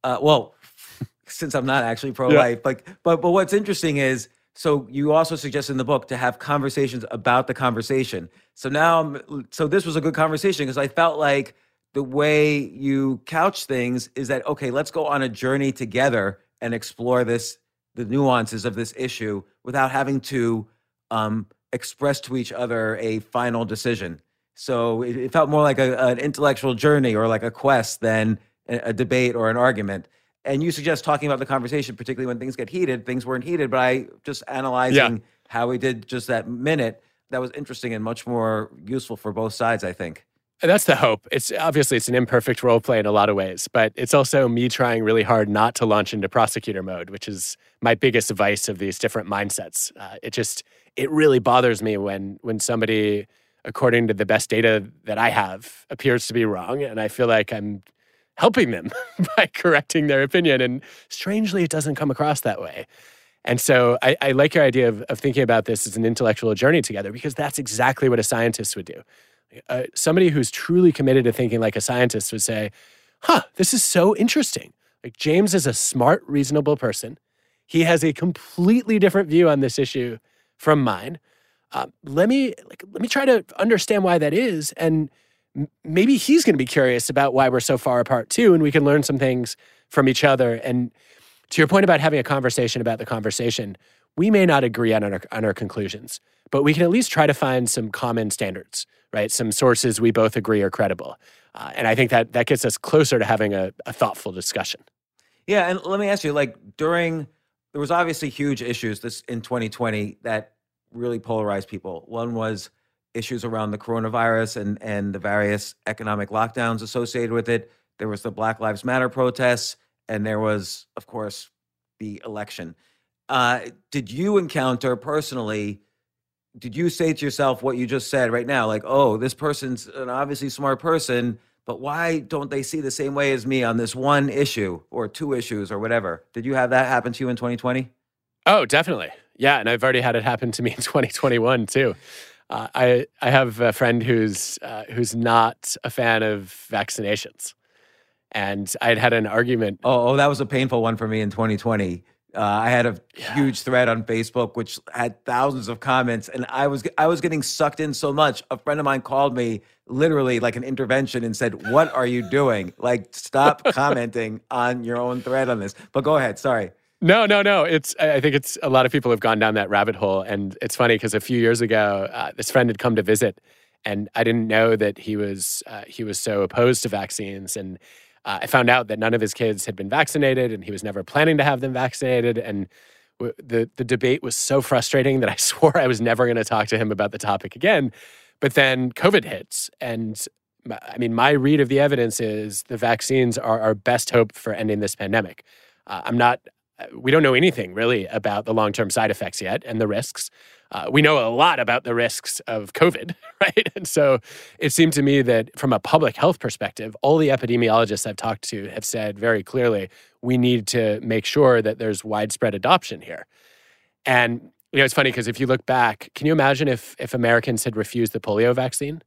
Uh, well, *laughs* since I'm not actually pro-life, yeah. like, but but what's interesting is, so you also suggest in the book to have conversations about the conversation. So now, so this was a good conversation because I felt like the way you couch things is that okay, let's go on a journey together and explore this, the nuances of this issue without having to um, express to each other a final decision. So it, it felt more like a, an intellectual journey or like a quest than a, a debate or an argument. And you suggest talking about the conversation, particularly when things get heated. Things weren't heated, but I just analyzing yeah. how we did just that minute. That was interesting and much more useful for both sides, I think. That's the hope. It's obviously it's an imperfect role play in a lot of ways, but it's also me trying really hard not to launch into prosecutor mode, which is my biggest vice of these different mindsets. Uh, it just it really bothers me when when somebody according to the best data that I have, appears to be wrong. And I feel like I'm helping them *laughs* by correcting their opinion. And strangely, it doesn't come across that way. And so I, I like your idea of, of, thinking about this as an intellectual journey together because that's exactly what a scientist would do. Uh, somebody who's truly committed to thinking like a scientist would say, huh, this is so interesting. Like James is a smart, reasonable person. He has a completely different view on this issue from mine. Uh, let me like, let me try to understand why that is, and maybe he's going to be curious about why we're so far apart too, and we can learn some things from each other. And to your point about having a conversation about the conversation, we may not agree on our, on our conclusions, but we can at least try to find some common standards, right? Some sources we both agree are credible. Uh, and I think that that gets us closer to having a, a thoughtful discussion. Yeah, and let me ask you, like during there was obviously huge issues this in 2020 that really polarized people. One was issues around the coronavirus and and the various economic lockdowns associated with it. There was the Black Lives Matter protests, and there was, of course, the election. Uh, did you encounter personally? Did you say to yourself what you just said right now? Like, oh, this person's an obviously smart person but why don't they see the same way as me on this one issue or two issues or whatever? Did you have that happen to you in 2020? Oh, definitely. Yeah, and I've already had it happen to me in 2021 too. Uh, I I have a friend who's uh, who's not a fan of vaccinations, and I had had an argument. Oh, oh, that was a painful one for me in 2020. Uh, I had a yeah. huge thread on Facebook which had thousands of comments, and I was I was getting sucked in so much. A friend of mine called me literally like an intervention and said, "What are you doing? Like, stop *laughs* commenting on your own thread on this." But go ahead. Sorry. No, no, no. It's I think it's a lot of people have gone down that rabbit hole, and it's funny because a few years ago, uh, this friend had come to visit, and I didn't know that he was uh, he was so opposed to vaccines and uh, I found out that none of his kids had been vaccinated, and he was never planning to have them vaccinated. And w- the the debate was so frustrating that I *laughs* swore I was never going to talk to him about the topic again. But then COVID hits, and I mean, my read of the evidence is the vaccines are our best hope for ending this pandemic. Uh, I'm not. Uh, we don't know anything really about the long term side effects yet and the risks uh, we know a lot about the risks of COVID, *laughs* right? And so it seemed to me that from a public health perspective, all the epidemiologists I've talked to have said very clearly we need to make sure that there's widespread adoption here. And you know, it's funny because if you look back, can you imagine if if Americans had refused the polio vaccine?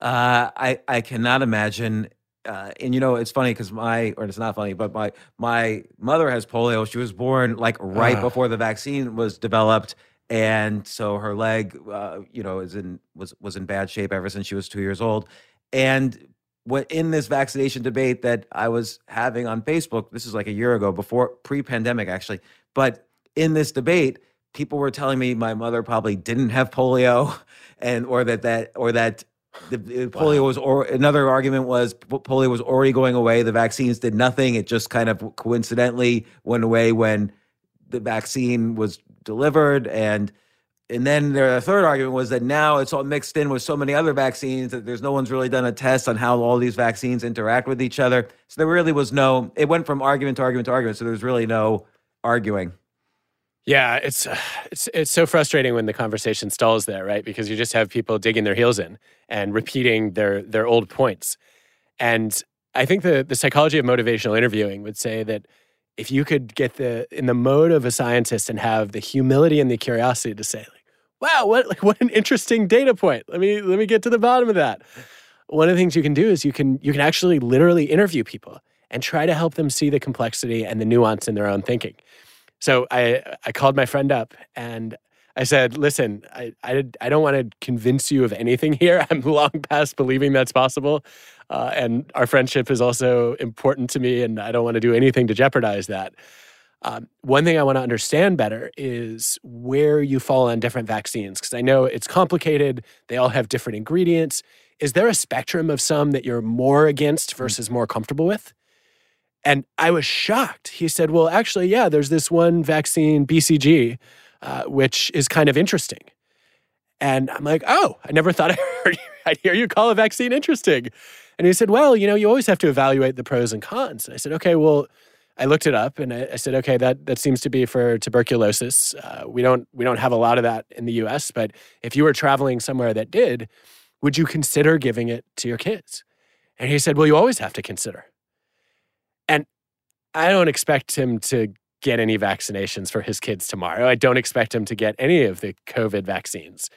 Uh, I I cannot imagine. Uh, and you know, it's funny because my, or it's not funny, but my my mother has polio. She was born like right uh. before the vaccine was developed, and so her leg, uh, you know, is in was was in bad shape ever since she was two years old. And what in this vaccination debate that I was having on Facebook, this is like a year ago, before pre-pandemic actually, but in this debate, people were telling me my mother probably didn't have polio, *laughs* and or that that or that the, the polio was or another argument was polio was already going away. The vaccines did nothing. It just kind of coincidentally went away when the vaccine was delivered and and then their third argument was that now it's all mixed in with so many other vaccines that there's no one's really done a test on how all these vaccines interact with each other. So there really was no. It went from argument to argument to argument. So there was really no arguing. Yeah, it's it's it's so frustrating when the conversation stalls there, right? Because you just have people digging their heels in and repeating their their old points. And I think the the psychology of motivational interviewing would say that if you could get the in the mode of a scientist and have the humility and the curiosity to say like wow what like what an interesting data point let me let me get to the bottom of that one of the things you can do is you can you can actually literally interview people and try to help them see the complexity and the nuance in their own thinking so i i called my friend up and I said, listen, I, I, I don't want to convince you of anything here. *laughs* I'm long past believing that's possible. Uh, and our friendship is also important to me, and I don't want to do anything to jeopardize that. Um, one thing I want to understand better is where you fall on different vaccines, because I know it's complicated. They all have different ingredients. Is there a spectrum of some that you're more against mm. versus more comfortable with? And I was shocked. He said, Well, actually, yeah, there's this one vaccine, BCG, uh, which is kind of interesting. And I'm like, oh, I never thought *laughs* I heard I'd hear you call a vaccine interesting. And he said, well, you know, you always have to evaluate the pros and cons. And I said, okay, well, I looked it up and I, I said, okay, that that seems to be for tuberculosis. Uh, we don't we don't have a lot of that in the U.S., but if you were traveling somewhere that did, would you consider giving it to your kids? And he said, well, you always have to consider. I don't expect him to get any vaccinations for his kids tomorrow. I don't expect him to get any of the COVID vaccines.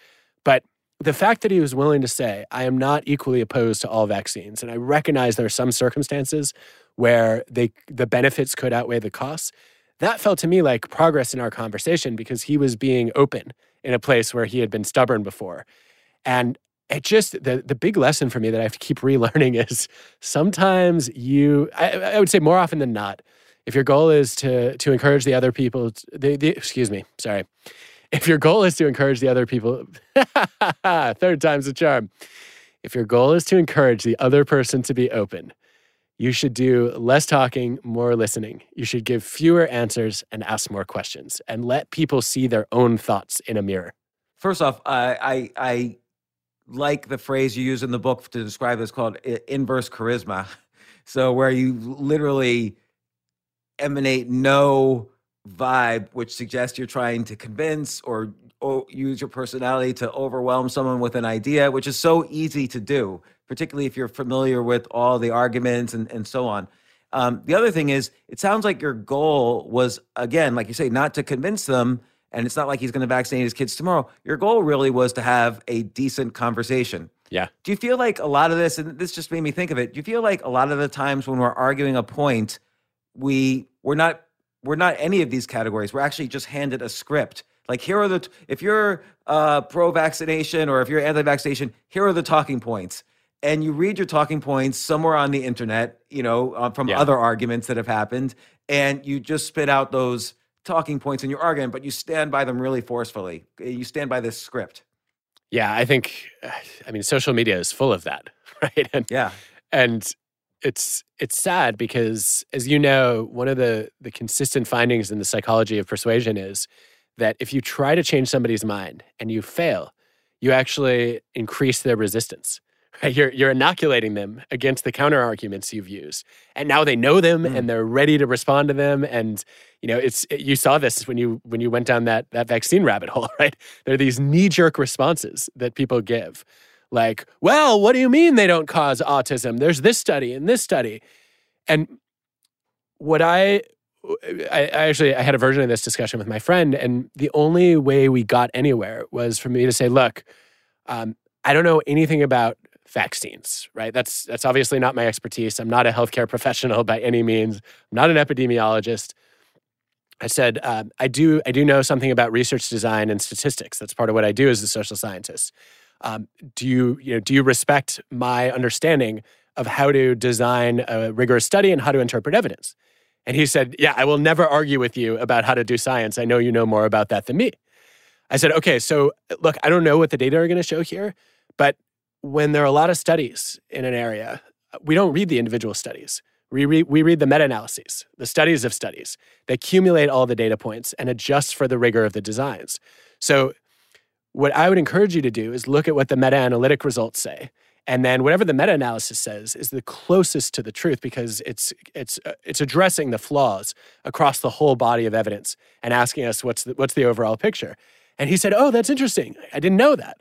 But the fact that he was willing to say, I am not equally opposed to all vaccines, and I recognize there are some circumstances where they the benefits could outweigh the costs, that felt to me like progress in our conversation because he was being open in a place where he had been stubborn before. And it just the the big lesson for me that I have to keep *laughs* relearning is sometimes you I, I would say more often than not, if your goal is to to encourage the other people, the, the excuse me, sorry, if your goal is to encourage the other people, *laughs* third time's a charm. If your goal is to encourage the other person to be open, you should do less talking, more listening. You should give fewer answers and ask more questions and let people see their own thoughts in a mirror. First off, I, I, I like the phrase you use in the book to describe this called inverse charisma. So, where you literally emanate no vibe, which suggests you're trying to convince or, or use your personality to overwhelm someone with an idea, which is so easy to do particularly if you're familiar with all the arguments and, and so on. Um, the other thing is, it sounds like your goal was, again, like you say, not to convince them. And it's not like he's going to vaccinate his kids tomorrow. Your goal really was to have a decent conversation. Yeah. Do you feel like a lot of this, and this just made me think of it, do you feel like a lot of the times when we're arguing a point, we we're not we're not any of these categories. We're actually just handed a script. Like here are the if you're uh, pro vaccination or if you're anti vaccination, here are the talking points and you read your talking points somewhere on the internet, you know, uh, from yeah. other arguments that have happened, and you just spit out those talking points in your argument, but you stand by them really forcefully. Eh, you stand by this script. Yeah, I think, I mean, social media is full of that, *laughs* right? And, yeah, and it's it's sad because, as you know, one of the the consistent findings in the psychology of persuasion is that if you try to change somebody's mind and you fail, you actually increase their resistance. *laughs* You're, you're inoculating them against the counter arguments you've used. And now they know them mm. and they're ready to respond to them. And, you know, it's, you saw this when you, when you went down that, that vaccine rabbit hole, *laughs* right? There are these knee jerk responses that people give. Like, well, what do you mean they don't cause autism? There's this study and this study. And what I, I, I actually I had a version of this discussion with my friend, and the only way we got anywhere was for me to say, "Look, um, I don't know anything about vaccines, right? That's that's obviously not my expertise. I'm not a healthcare *laughs* professional by any means. I'm not an epidemiologist. I said um, I do I do know something about research design and statistics. That's part of what I do as a social scientist. Um, do you you know do you respect my understanding of how to design a rigorous study and how to interpret evidence? And he said, Yeah, I will never argue with you about how to do science. I know you know more about that than me. I said, Okay, so look, I don't know what the data are going to show here, but when there are a lot of studies in an area, we don't read the individual studies. We read, we read the meta analyses, the studies of studies. They accumulate all the data points and adjust for the rigor of the designs. So, what I would encourage you to do is look at what the meta analytic results say. And then whatever the meta analysis says is the closest to the truth because it's, it's, uh, it's addressing the flaws across the whole body of evidence and asking us what's the, what's the overall picture. And he said, Oh, that's interesting. I didn't know that.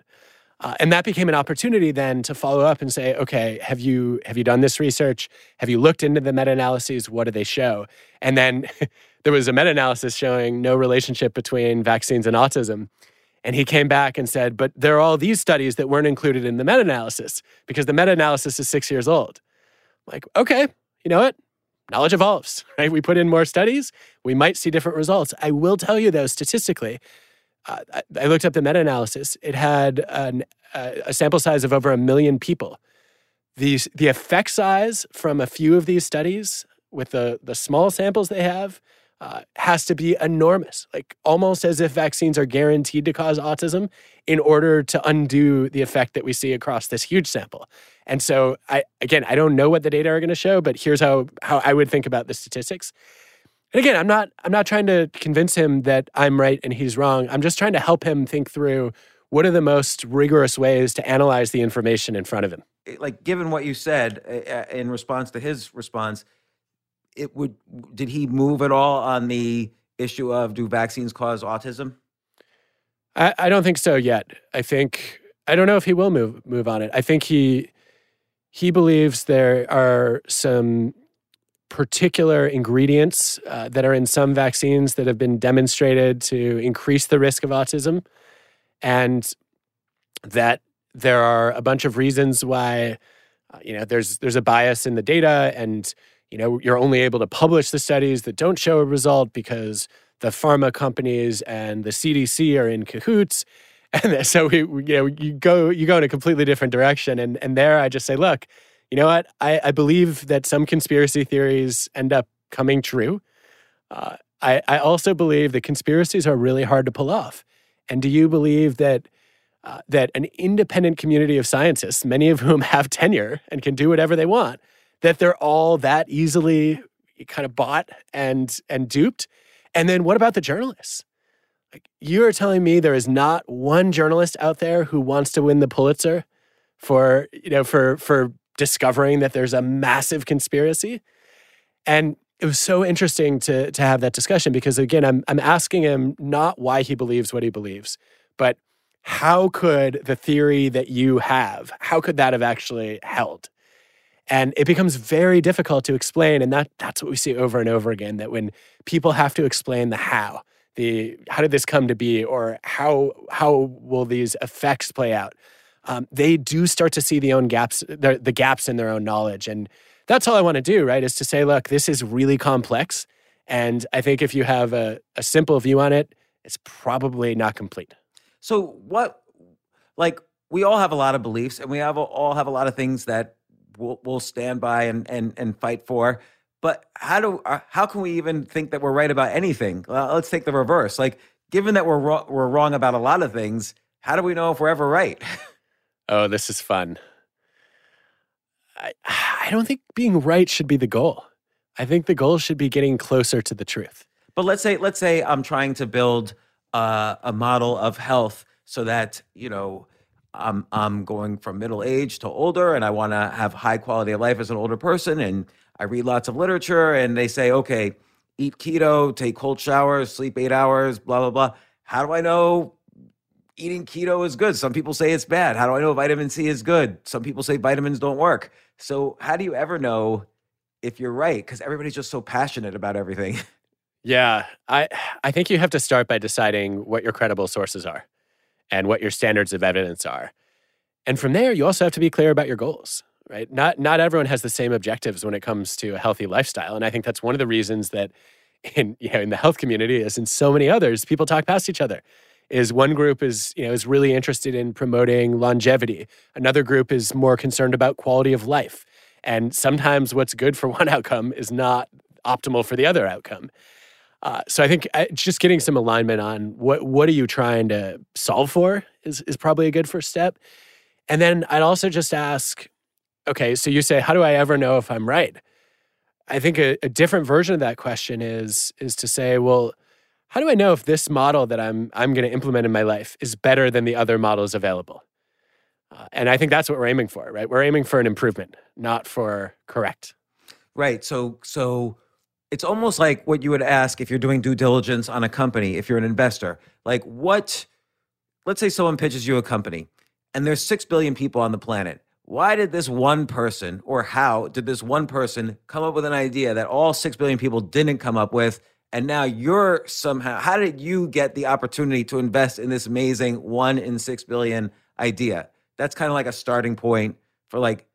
Uh, and that became an opportunity then to follow up and say, okay, have you have you done this research? Have you looked into the meta-analyses? What do they show? And then *laughs* there was a meta-analysis showing no relationship between vaccines and autism. And he came back and said, but there are all these studies that weren't included in the meta-analysis because the meta-analysis is six years old. I'm like, okay, you know what? Knowledge evolves, *laughs* right? We put in more studies, we might see different results. I will tell you though, statistically, uh, I looked up the meta analysis. It had an, uh, a sample size of over a million people. The, the effect size from a few of these studies, with the, the small samples they have, uh, has to be enormous, like almost as if vaccines are guaranteed to cause autism in order to undo the effect that we see across this huge sample. And so, I again, I don't know what the data are going to show, but here's how how I would think about the statistics. And again, I'm not I'm not trying to convince him that I'm right and he's wrong. I'm just trying to help him think through what are the most rigorous ways to analyze the information in front of him. Like given what you said uh, in response to his response, it would did he move at all on the issue of do vaccines cause autism? I, I don't think so yet. I think I don't know if he will move move on it. I think he he believes there are some particular ingredients uh, that are in some vaccines that have been demonstrated to increase the risk of autism, and that there are a bunch of reasons why uh, you know there's there's a bias in the data and you know you're only able to publish the studies that don't show a result because the pharma companies and the CDC are in cahoots. *laughs* And so we, you know you go you go in a completely different direction. And and there I just say look you know what I, I believe that some conspiracy theories end up coming true uh, I, I also believe that conspiracies are really hard to pull off and do you believe that uh, that an independent community of scientists, many of whom *laughs* have tenure and can do whatever they want, that they're all that easily kind of bought and and duped. And then what about the journalists? Like you're telling me there is not one journalist out there who wants to win the Pulitzer for you know for for discovering that there's a massive conspiracy. And it was so interesting to to have that discussion because again, I'm I'm asking him not why he believes what he believes, but how could the theory that you have how could that have actually held and it becomes very difficult to explain and that that's what we see over and over again that when people have to explain the how the how did this come to be or how how will these effects play out um, they do start to see the own gaps the, the gaps in their own knowledge and that's all i want to do right is to say look this is really complex and i think if you have a, a simple view on it it's probably not complete So what, like, we all have a lot of beliefs, and we have all have a lot of things that we'll, we'll stand by and and and fight for. But how do uh, how can we even think that we're right about anything? Well, let's take the reverse. Like, given that we're wrong, we're wrong about a lot of things, how do we know if we're ever right? *laughs* Oh, this is fun. I, *sighs* I don't think being right should be the goal. I think the goal should be getting closer to the truth. But let's say let's say I'm trying to build uh, a model of health so that you know I'm I'm going from middle age to older, and I want to have high quality of life as an older person, and I read lots of literature, and they say, okay, eat keto, take cold showers, sleep eight hours, blah blah blah. How do I know eating keto is good? Some people say it's bad. How do I know vitamin C is good? Some people say vitamins don't work. So how do you ever know if you're right? Because everybody's just so passionate about everything. *laughs* Yeah, I I think you have to start by deciding what your credible sources are and what your standards of evidence are. And from there, you also have to be clear about your goals, right? Not not everyone has the same objectives when it comes to a healthy lifestyle, and I think that's one of the reasons that in *laughs* you know in the health community as in so many others, people talk past each other. Is one group is you know is really interested in promoting longevity. Another group is more concerned about quality of life. And sometimes what's good for *laughs* one outcome is not optimal for the other outcome. Uh, so I think uh, just getting some alignment on what what are you trying to solve for is is probably a good first step. And then I'd also just ask, okay, so you say, how do I ever know if I'm right? I think a, a different version of that question is is to say, well, how do I know if this model that I'm I'm going to implement in my life is better than the other models available? Uh, and I think that's what we're aiming for, right? We're aiming for an improvement, not for correct. Right. So so it's almost like what you would ask if you're doing due diligence on a company, if you're an investor. Like what let's say someone pitches you a company and there's 6 billion people on the planet. Why did this one person or how did this one person come up with an idea that all 6 billion people didn't come up with and now you're somehow how did you get the opportunity to invest in this amazing 1 in 6 billion idea? That's kind of like a starting point for like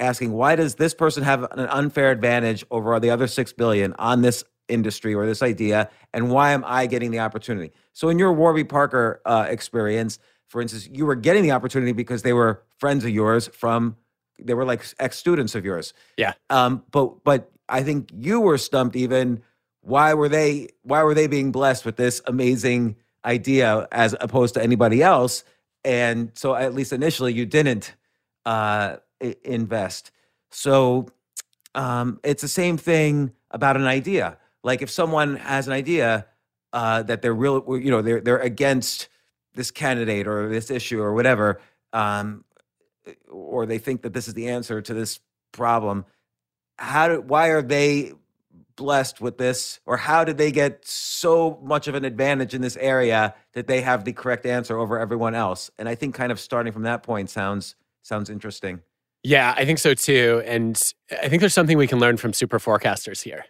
asking why does this person have an unfair advantage over the other 6 billion on this industry or this idea and why am i getting the opportunity so in your warby parker uh, experience for instance you were getting the opportunity because they were friends of yours from they were like ex-students of yours Yeah. um, but but i think you were stumped even why were they why were they being blessed with this amazing idea as opposed to anybody else and so at least initially you didn't uh, invest. So um, it's the same thing about an idea. Like if someone has an idea uh, that they're real, you know, they're they're against this candidate or this issue or whatever, um, or they think that this is the answer to this problem. How do, why are they blessed with this, or how did they get so much of an advantage in this area that they have the correct answer over everyone else? And I think kind of starting from that point sounds sounds interesting. Yeah, I think so too. And I think there's something we can learn from super forecasters here.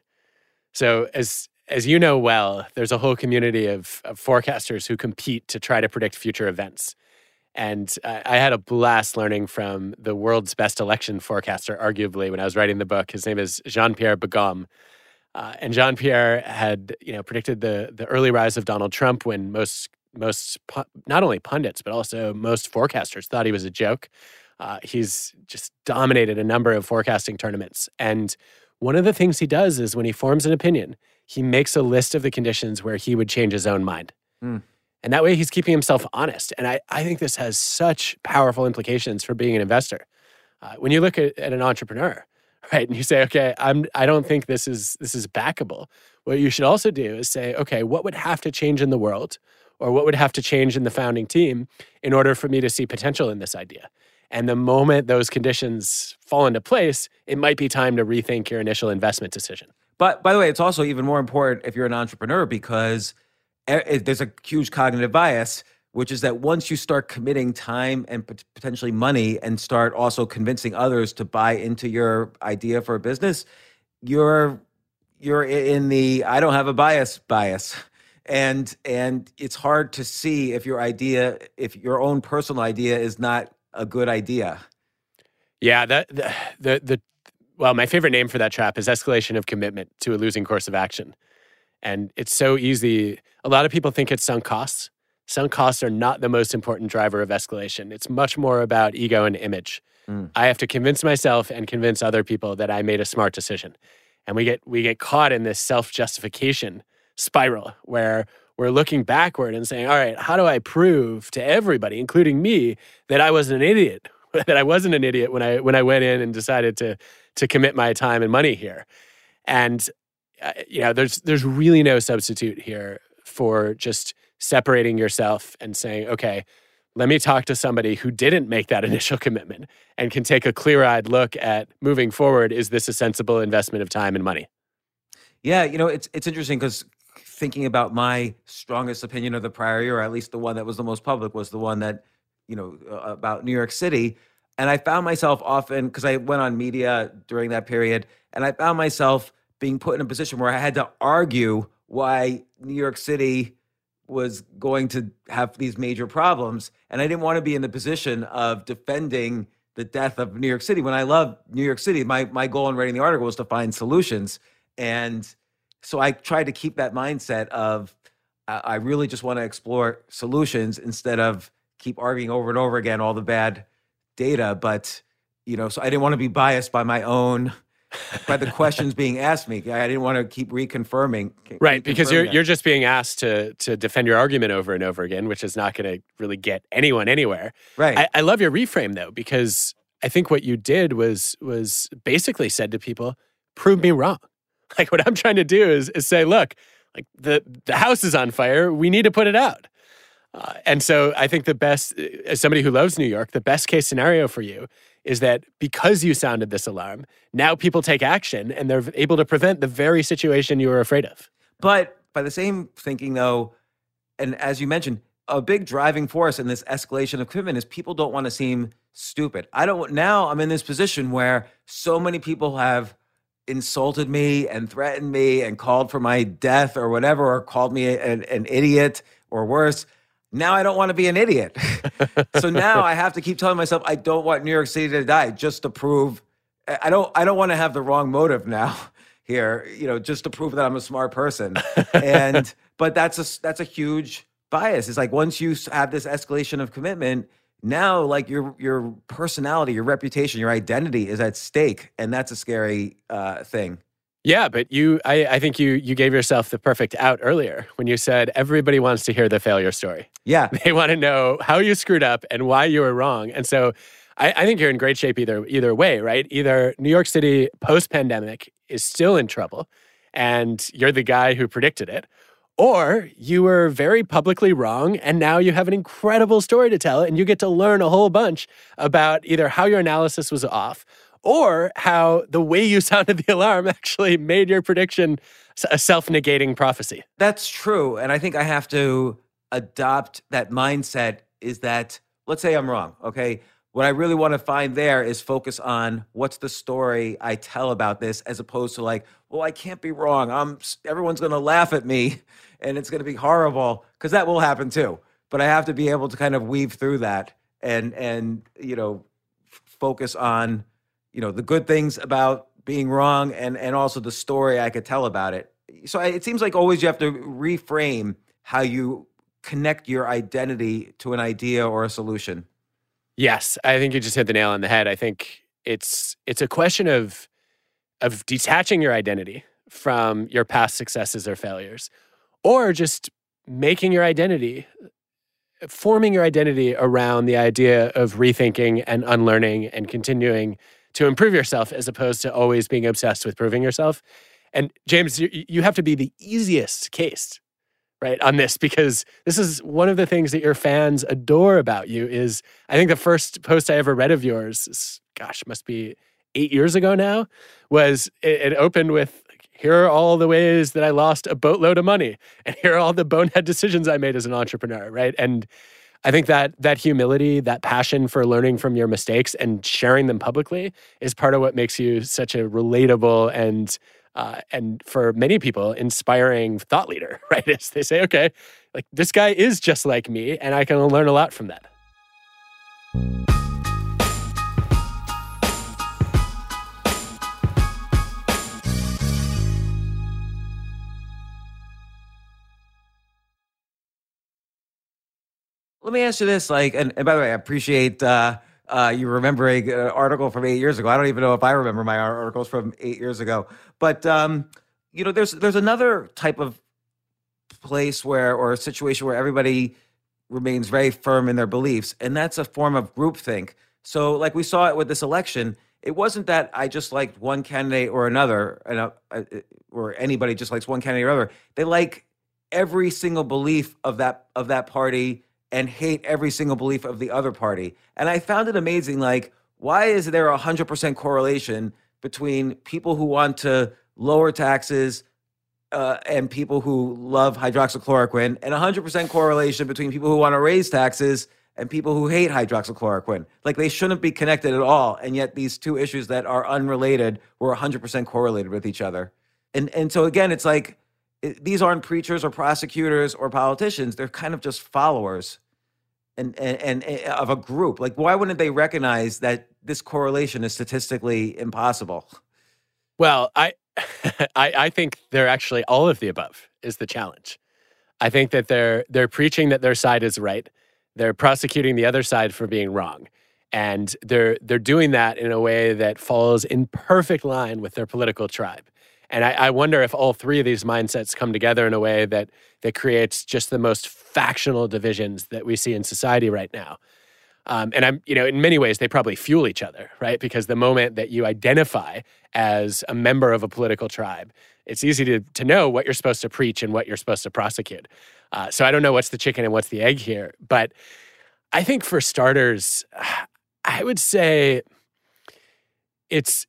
So as as you know well, there's a whole community of, of forecasters who compete to try to predict future events. And I, I had a blast learning from the world's best election forecaster, arguably, when I was writing the book. His name is Jean Pierre Beugoms. Uh, and Jean Pierre had, you know, predicted the the early rise of Donald Trump when most most not only pundits but also most forecasters thought he was a joke. Uh, he's just dominated a number of forecasting tournaments, and one of the things he does is when he forms an opinion, he makes a list of the conditions where he would change his own mind. Mm. And that way he's keeping himself honest. And I, I think this has such powerful implications for being an investor. Uh, when you look at, at an entrepreneur, right, and you say, okay, I'm I don't think this is this is backable. What you should also do is say, okay, what would have to change in the world or what would have to change in the founding team in order for me to see potential in this idea? And the moment those conditions fall into place, it might be time to rethink your initial investment decision. But by the way, it's also even more important if you're an entrepreneur because there's a huge cognitive bias, which is that once you start committing time and potentially money and start also convincing others to buy into your idea for a business, you're you're in the I don't have a bias bias. And and it's hard to see if your idea, if your own personal idea is not a good idea. Yeah, that the, the the well, my favorite name for that trap is escalation of commitment to a losing course of action. And it's so easy. A lot of people think it's sunk costs. Sunk costs are not the most important driver of escalation. It's much more about ego and image. Mm. I have to convince myself and convince other people that I made a smart decision. And we get we get caught in this self-justification spiral where we're looking backward and saying, all right, how do I prove to everybody, including me, that I wasn't an idiot, *laughs* that I wasn't an idiot when I when I went in and decided to to commit my time and money here, and uh, you know, there's there's really no substitute here for just separating yourself and saying, okay, let me talk to somebody who didn't make that *laughs* initial commitment and can take a clear-eyed look at moving forward. Is this a sensible investment of time and money? Yeah, you know, it's it's interesting because thinking about my strongest opinion of the prior year, or at least the one that was the most public, was the one that, you know, about New York City. And I found myself often, because I went on media during that period, and I found myself being put in a position where I had to argue why New York City was going to have these major problems. And I didn't want to be in the position of defending the death of New York City when I love New York City. My my goal in writing the article was to find solutions. And so I tried to keep that mindset of I really just want to explore solutions instead of keep arguing over and over again all the bad data. But you know, so I didn't want to be biased by my own by the questions being asked me. I didn't want to keep reconfirming. Right, because you're you're just being asked to to defend your argument over and over again, which is not going to really get anyone anywhere. Right. I, I love your reframe though, because I think what you did was was basically said to people, "Prove me wrong." *laughs* Like what I'm trying to do is, is say, look, like the the house is on fire. We need to put it out. Uh, and so I think the best, as somebody who loves New York, the best case scenario for you is that because you sounded this alarm, now people take action and they're able to prevent the very situation you were afraid of. But by the same thinking, though, and as you mentioned, a big driving force in this escalation of commitment is people don't want to seem stupid. I don't now I'm in this position where so many people have insulted me and threatened me and called for my death or whatever, or called me an, an idiot or worse. Now I don't want to be an idiot. *laughs* so now I have to keep telling myself I don't want New York City to die just to prove I don't I don't want to have the wrong motive now *laughs* here, you know, just to prove that I'm a smart person. and *laughs* but that's a that's a huge bias. It's like once you have this escalation of commitment, now like your your personality your reputation your identity is at stake and that's a scary uh, thing yeah but you I, I think you you gave yourself the perfect out earlier when you said everybody wants to hear the failure story. Yeah. *laughs* They want to know how you screwed up and why you were wrong. And so I, I think you're in great shape either either way right? Either new york city post-pandemic is still in trouble and you're the guy who predicted it or you were very publicly wrong, and now you have an incredible story to tell, and you get to learn a whole bunch about either how your analysis was off or how the way you *laughs* sounded the alarm actually made your prediction a self negating prophecy. That's true. And I think I have to adopt that mindset is that, let's say I'm wrong, okay? what I really want to find there is focus on what's the story I tell about this, as opposed to like, well, I can't be wrong. I'm everyone's going to laugh at me, *laughs* and it's going to be horrible because that will happen too. But I have to be able to kind of weave through that and and you know focus on you know the good things about being wrong and and also the story I could tell about it. So it seems like always you have to reframe how you connect your identity to an idea or a solution. Yes, I think you just hit the nail on the head. I think it's it's a question of of detaching your identity from your past successes or failures or just making your identity forming your identity around the idea of rethinking and unlearning and continuing to improve yourself as opposed to always being obsessed with proving yourself. And James, you, you have to be the easiest case right on this because this is one of the things that your fans adore about you is i think the first post i ever read of yours is, gosh must be eight years ago now was it, it opened with here are all the ways that i lost a boatload of money and here are all the bonehead decisions i made as an entrepreneur right and i think that that humility that passion for learning from your mistakes and sharing them publicly is part of what makes you such a relatable and uh, and for many people, inspiring thought leader, *laughs* right? As they say, okay, like this guy is just like me, and I can learn a lot from that. Let me ask you this, like, and, and by the way, I appreciate uh, uh, you remembering an article from eight years ago. I don't even know if I remember my articles from eight years ago. But um, you know, there's there's another type of place where or a situation where everybody remains very firm in their beliefs, and that's a form of groupthink. So, like we saw it with this election, it wasn't that I just liked one candidate or another, and uh, uh or anybody just likes one candidate or other. They like every single belief of that of that party and hate every single belief of the other party. And I found it amazing. Like, why is there a hundred percent correlation between people who want to lower taxes uh, and people who love hydroxychloroquine, and 100% correlation between people who want to raise taxes and people who hate hydroxychloroquine. Like they shouldn't be connected at all. And yet these two issues that are unrelated were 100% correlated with each other. And, and so again, it's like these aren't preachers or prosecutors or politicians. They're kind of just followers and, and, and, and of a group. Like, why wouldn't they recognize that this correlation is statistically impossible? Well, I, *laughs* I, I think they're actually all of the above is the challenge. I think that they're they're preaching that their side is right. They're prosecuting the other side for being wrong. And they're they're doing that in a way that falls in perfect line with their political tribe. And I, I, wonder if all three of these mindsets come together in a way that that creates just the most factional divisions that we see in society right now. Um, and I'm, you know, in many ways, they probably fuel each other, right? Because the moment that you identify as a member of a political tribe, it's easy to, to know what you're supposed to preach and what you're supposed to prosecute. Uh, so I don't know what's the chicken and what's the egg here. But I think for starters, *sighs* I would say it's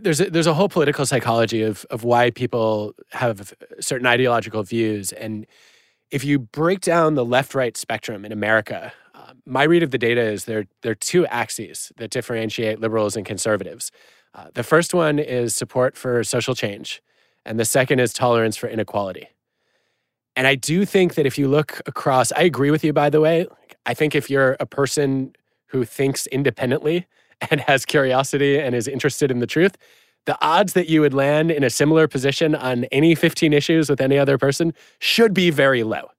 there's a, there's a whole political psychology of of why people have certain ideological views and if you break down the left right spectrum in America my read of the data is there, there are two axes that differentiate liberals and conservatives. Uh, the first one is support for social change, and the second is tolerance for inequality. And I do think that if you look across, I agree with you, by the way. I think if you're a person who thinks independently and has curiosity and is interested in the truth, the odds that you would land in a similar position on any 15 issues with any other person should be very low.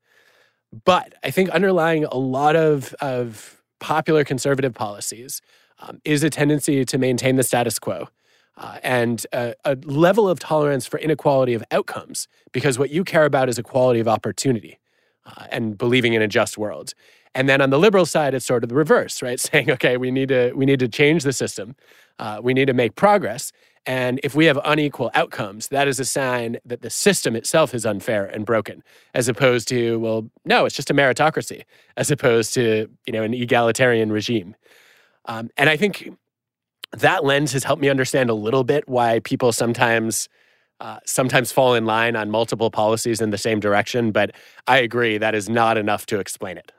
But I think underlying a lot of, of popular conservative policies um, is a tendency to maintain the status quo. Uh, and a, a, level of tolerance for inequality of outcomes, because what you care about is equality of opportunity uh, and believing in a just world. And then on the liberal side, it's sort of the reverse, right? *laughs* Saying, okay, we need to we need to change the system, uh, we need to make progress, and if we have unequal outcomes, that is a sign that the system itself is unfair and broken, as opposed to, well, no, it's just a meritocracy, as opposed to, you know, an egalitarian regime. Um, and I think that lens has helped me understand a little bit why people sometimes uh, sometimes fall in line on multiple policies in the same direction. But I agree that is not enough to explain it.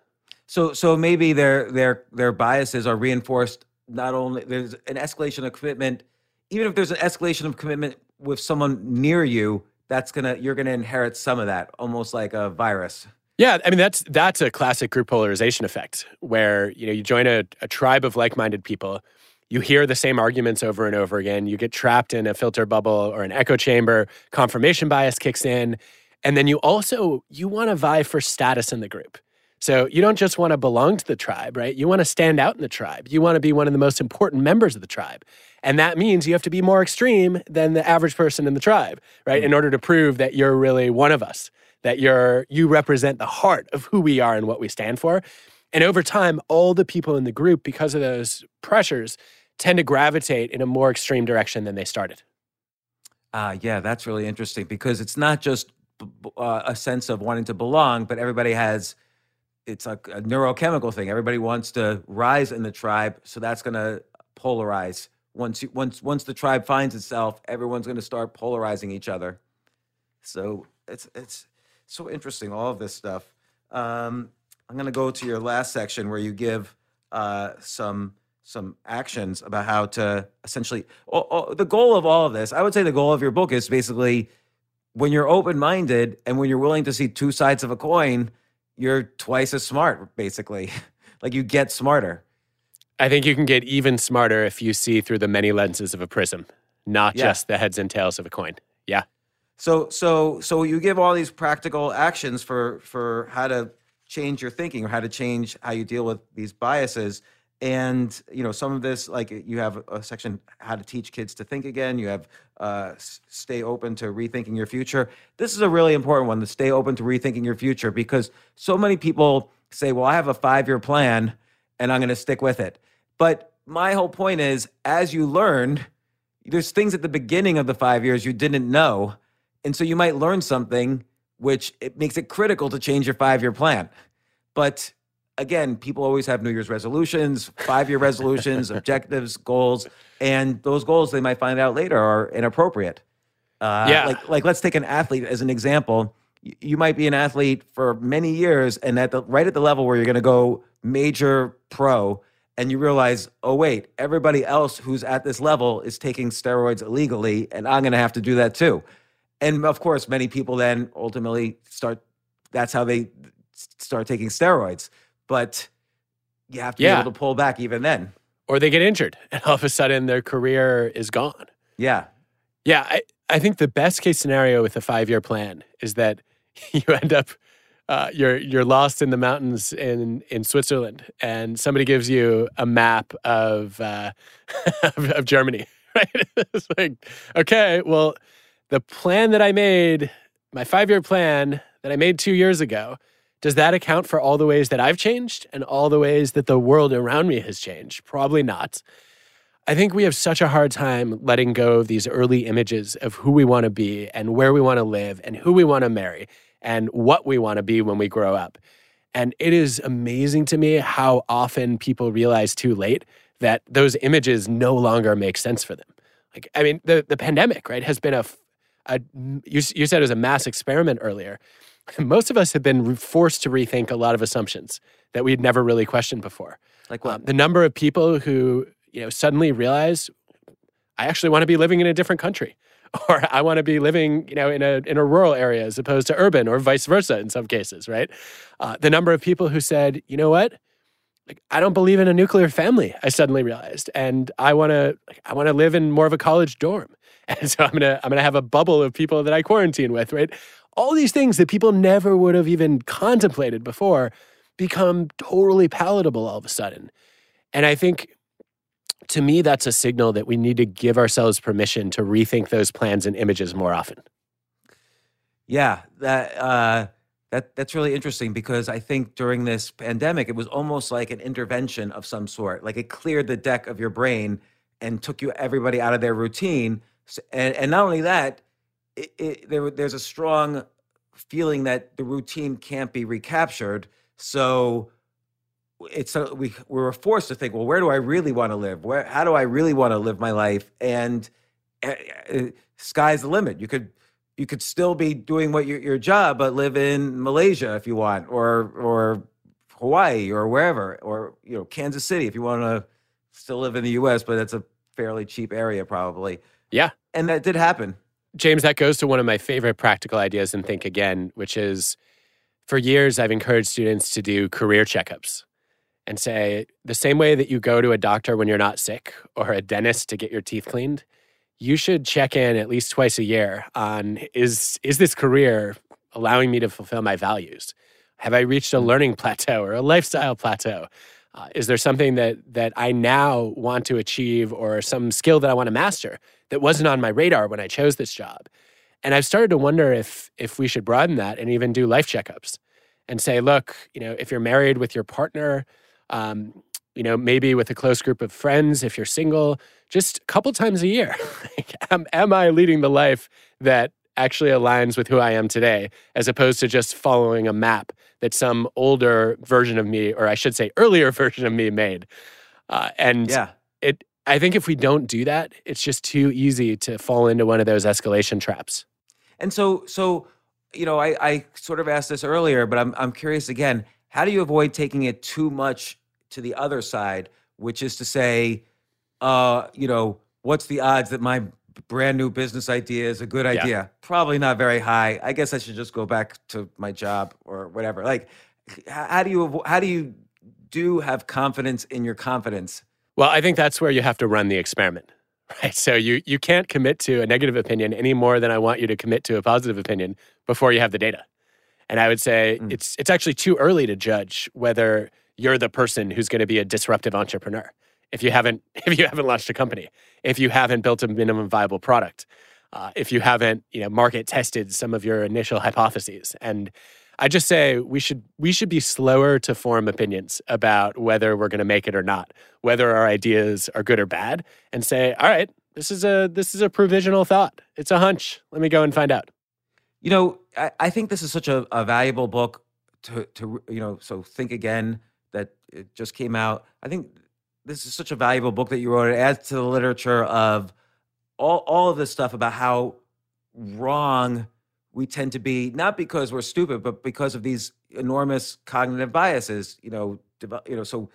So so maybe their their their biases are reinforced. Not only there's an escalation of commitment, even if there's an escalation of commitment with someone near you, that's gonna you're gonna inherit some of that, almost like a virus. Yeah, I mean that's that's a classic group polarization effect where you know you join a, a tribe of like-minded people, you hear the same arguments over and over again, you get trapped in a filter bubble or an echo chamber, confirmation bias kicks in, and then you also you want to vie for status in the group. So you don't just want to belong to the tribe, right? You want to stand out in the tribe. You want to be one of the most important members of the tribe. And that means you have to be more extreme than the average person in the tribe, right? Mm. In order to prove that you're really one of us that you're you represent the heart of who we are and what we stand for. And over time, all the people in the group, because of those pressures, tend to gravitate in a more extreme direction than they started. Uh, yeah, that's really interesting because it's not just uh, a sense of wanting to belong, but everybody has it's a neurochemical thing. Everybody wants to rise in the tribe, so that's going to polarize. Once you, once once the tribe finds itself, everyone's going to start polarizing each other. So it's it's so interesting, all of this stuff. Um, I'm going to go to your last section where you give uh, some some actions about how to essentially. Oh, oh, the goal of all of this, I would say, the goal of your book is basically when you're open minded and when you're willing to see two sides of a coin, you're twice as smart, basically. *laughs* like you get smarter. I think you can get even smarter if you see through the many lenses of a prism, not yeah. just the heads and tails of a coin. Yeah. So so so you give all these practical actions for for how to change your thinking or how to change how you deal with these biases and you know some of this like you have a section how to teach kids to think again. You have uh, stay open to rethinking your future. This is a really important one to stay open to rethinking your future because so many people say well i have a five year plan and i'm going to stick with it. But my whole point is as you learn there's things at the beginning of the five years you didn't know and so you might learn something which it makes it critical to change your five year plan. But again, people always have New Year's resolutions, five year resolutions, *laughs* objectives, goals, and those goals they might find out later are inappropriate. Uh, yeah. Like, like let's take an athlete as an example. You might be an athlete for many years, and at the right at the level where you're going to go major pro, and you realize, oh wait, everybody else who's at this level is taking steroids illegally, and I'm going to have to do that too and of course, many people then ultimately start. That's how they start taking steroids. But you have to yeah. be able to pull back even then. Or they get injured, *laughs* and all of a sudden their career is gone. Yeah, yeah. I, I think the best case scenario with a five year plan is that *laughs* you end up uh, you're you're lost in the mountains in in Switzerland, and somebody gives you a map of uh, *laughs* of, of Germany. Right? it's like, okay, well, the plan that I made, my five year plan that I made two years ago, does that account for all the ways that I've changed and all the ways that the world around me has changed? Probably not. I think we have such a hard time letting go of these early images of who we want to be and where we want to live and who we want to marry and what we want to be when we grow up. And it is amazing to me how often people realize too late that those images no longer make sense for them. Like, I mean, the, the pandemic, right, has been a a, you, you said it was a mass experiment earlier. *laughs* Most of us have been forced to rethink a lot of assumptions that we'd never really questioned before. Like what? Um, the number of people who you know suddenly realize I actually want to be living in a different country, *laughs* or I want to be living you know in a in a rural area as opposed to urban, or vice versa in some cases, right? Uh, the number of people who said, you know what, like I don't believe in a nuclear family. I suddenly realized, and I want to like, I want to live in more of a college dorm. *laughs* And so I'm gonna I'm gonna have a bubble of people that I quarantine with, right? All these things that people never would have even contemplated before become totally palatable all of a sudden. And I think to me, that's a signal that we need to give ourselves permission to rethink those plans and images more often. Yeah, that uh, that that's really interesting because I think during this pandemic, it was almost like an intervention of some sort. Like it cleared the deck of your brain and took you everybody out of their routine and, and not only that, it, it, there, there's a strong feeling that the routine can't be recaptured. So it's a, we we were forced to think, well, where do I really want to live? Where how do I really want to live my life? And uh, uh, sky's the limit. You could you could still be doing what your your job, but live in Malaysia if you want, or or Hawaii or wherever, or you know, Kansas City if you want to still live in the U.S., but it's a fairly cheap area probably. Yeah, and that did happen. James, that goes to one of my favorite practical ideas in Think Again, which is for years I've encouraged students to do career checkups and say the same way that you go to a doctor when you're not sick or a dentist to get your teeth cleaned, you should check in at least twice a year on is is this career allowing me to fulfill my values? Have I reached a mm. learning plateau or a lifestyle plateau? Uh, is there something that that I now want to achieve or some skill that I want to master that wasn't on my radar when I chose this job? And I've started to wonder if if we should broaden that and even do life checkups and say, look, you know, if you're married with your partner, um, you know, maybe with a close group of friends, if you're single, just a couple times a year. *laughs* am, am I leading the life that actually aligns with who I am today, as opposed to just following a map that some older version of me, or I should say, earlier *laughs* version of me made? Uh, and yeah. it, I think if we don't do that, it's just too easy to fall into one of those escalation traps. And so, so you know, I, I sort of asked this earlier, but I'm I'm curious again. How do you avoid taking it too much to the other side, which is to say, uh, you know, what's the odds that my brand new business idea is a good idea? Yeah. Probably not very high. I guess I should just go back to my job or whatever. Like, how do you how do you do have confidence in your confidence? Well, I think that's where you have to run the experiment. *laughs* Right. So you you can't commit to a negative opinion any more than I want you to commit to a positive opinion before you have the data. And I would say mm. it's it's actually too early to judge whether you're the person who's going to be a disruptive entrepreneur. If you haven't *laughs* if you haven't launched a company, if you haven't built a minimum viable product, uh, if you haven't you know market tested some of your initial hypotheses and I just say we should we should be slower to form opinions about whether we're going to make it or not, whether our ideas are good or bad, and say, all right, this is a this is a provisional thought. It's a hunch. Let me go and find out. You know, I, I think this is such a, a valuable book to to you know. So think again that it just came out. I think this is such a valuable book that you wrote. It adds to the literature of all all of this stuff about how wrong we tend to be not because we're stupid, but because of these enormous cognitive biases. You know, you know. So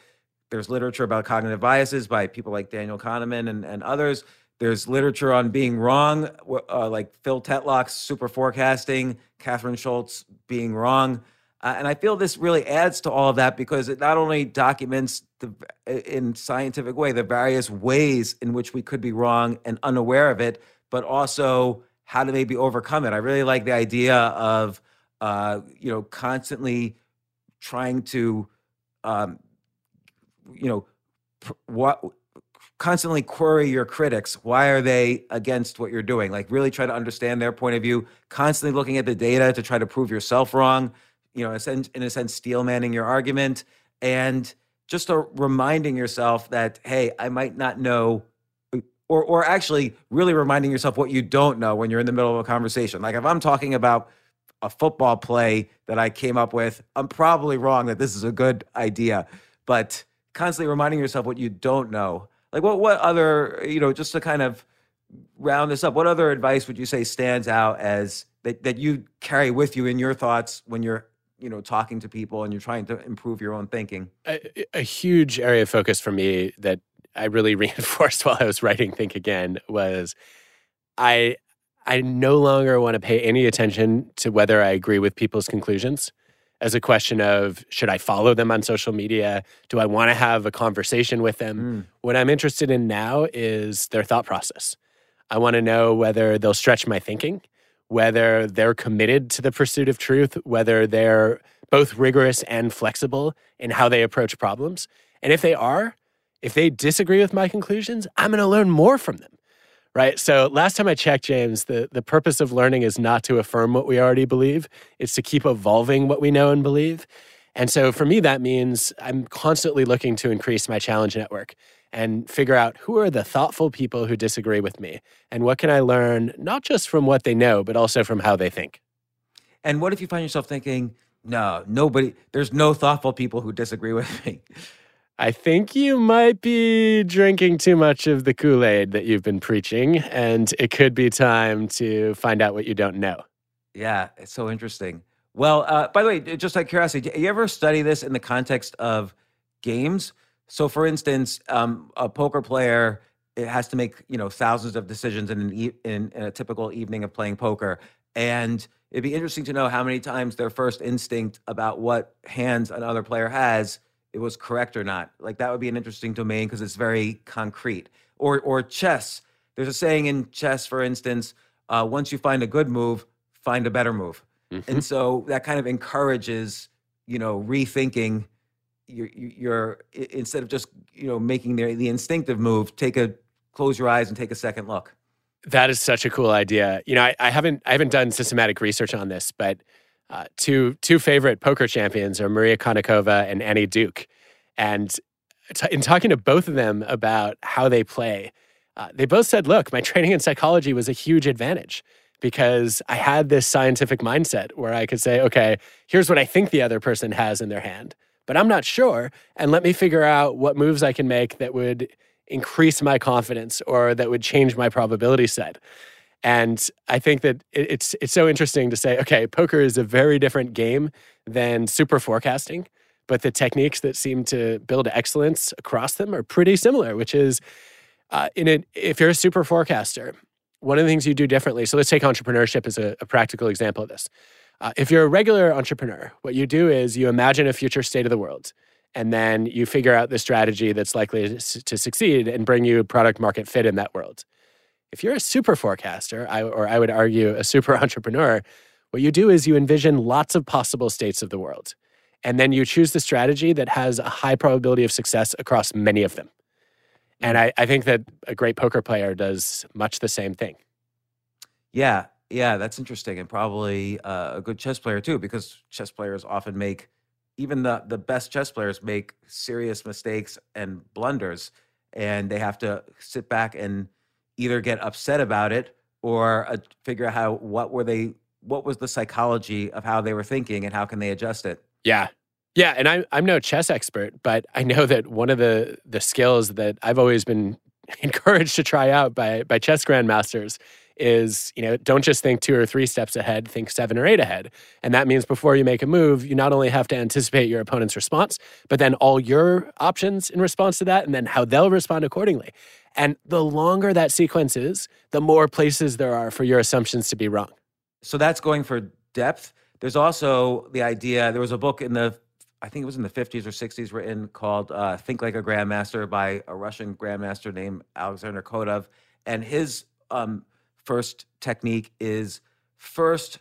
there's literature about cognitive biases by people like Daniel Kahneman and, and others. There's literature on being wrong, uh, like Phil Tetlock's super forecasting, Kathryn Schulz being wrong. Uh, and I feel this really adds to all of that because it not only documents the, in scientific way the various ways in which we could be wrong and unaware of it, but also how to maybe overcome it. I really like the idea of uh, you know constantly trying to um, you know pr- what constantly query your critics why are they against what you're doing like really try to understand their point of view constantly looking at the data to try to prove yourself wrong you know in a sense, in a sense your argument and just a reminding yourself that hey i might not know or or actually really reminding yourself what you don't know when you're in the middle of a conversation. Like if I'm talking about a football play that I came up with, I'm probably wrong that this is a good idea, but constantly reminding yourself what you don't know. Like what what other, you know, just to kind of round this up, what other advice would you say stands out as that that you carry with you in your thoughts when you're you know talking to people and you're trying to improve your own thinking a, a, huge area of focus for me that I really *laughs* reinforced while I was writing Think Again was I I no longer want to pay any attention to whether I agree with people's conclusions as a question of should I follow them on social media? Do I want to have a conversation with them? Mm. What I'm interested in now is their thought process. I want to know whether they'll stretch my thinking, whether they're committed to the pursuit of truth, whether they're both rigorous and flexible in how they approach problems. And if they are, if they disagree with my conclusions, I'm going to learn more from them. Right. So last time I checked, James, the, the purpose of learning is not to affirm what we already believe, it's to keep evolving what we know and believe. And so for me, that means I'm constantly looking to increase my challenge network and figure out who are the thoughtful people who disagree with me and what can I learn, not just from what they know, but also from how they think. And what if you find yourself thinking, no, nobody, there's no thoughtful people who disagree with me? I think you might be drinking too much of the Kool Aid that you've been preaching, and it could be time to find out what you don't know. Yeah, it's so interesting. Well, uh, by the way, just out of curiosity, do you ever study this in the context of games? So, for instance, um, a poker player it has to make you know thousands of decisions in e- in, in a typical evening of playing poker, and it'd be interesting to know how many times their first instinct about what hands another player has it was correct or not. Like that would be an interesting domain because it's very concrete. Or or chess. There's a saying in chess, for instance, uh, once you find a good move, find a better move. Mm-hmm. And so that kind of encourages, you know, rethinking your, your, instead of just, you know, making the, the instinctive move, take a, close your eyes and take a second look. That is such a cool idea. You know, I, I haven't I haven't done systematic research on this, but uh, two two favorite poker champions are Maria Konnikova and Annie Duke, and t- in talking to both of them about how they play, uh, they both said, "Look, my *laughs* training in psychology was a huge advantage because I had this scientific mindset where I could say, okay, here's what I think the other person has in their hand, but I'm not sure, and let me figure out what moves I can make that would." increase my confidence or that would change my probability set. And I think that it- it's it's so interesting to say, okay, poker is a very different game than super forecasting, but the techniques that seem to build excellence across them are pretty similar. Which is, uh, in it, if you're a super forecaster, one of the things you do differently. So let's take entrepreneurship as a, a practical example of this. Uh, if you're a regular entrepreneur, what you do is you imagine a future state of the world and then you figure out the strategy that's likely to, to succeed and bring you product market fit in that world. If you're a super forecaster, I, or I would argue a super *laughs* entrepreneur, what you do is you envision lots of possible states of the world. And then you choose the strategy that has a high probability of success across many of them. And I, I think that a great poker player does much the same thing. Yeah, yeah, that's interesting, and probably uh, a good chess player too, because chess players often make even the the best chess players make serious mistakes and blunders, and they have to sit back and either get upset about it or uh, figure out how what were they what was the psychology of how they were thinking and how can they adjust it. Yeah. Yeah. And I'm I'm no chess expert, but I know that one of the the skills that I've always been *laughs* encouraged to try out by by chess grandmasters is, you know, don't just think two or three steps ahead, think seven or eight ahead. And that means before you make a move, you not only have to anticipate your opponent's response, but then all your options in response to that and then how they'll respond accordingly. And the longer that sequence is, the more places there are for your assumptions to be wrong. So that's going for depth. There's also the idea. There was a book in the, I think it was in the 50s or 60s, written called uh, "Think Like a Grandmaster" by a Russian grandmaster named Alexander Kotov, and his um, first technique is first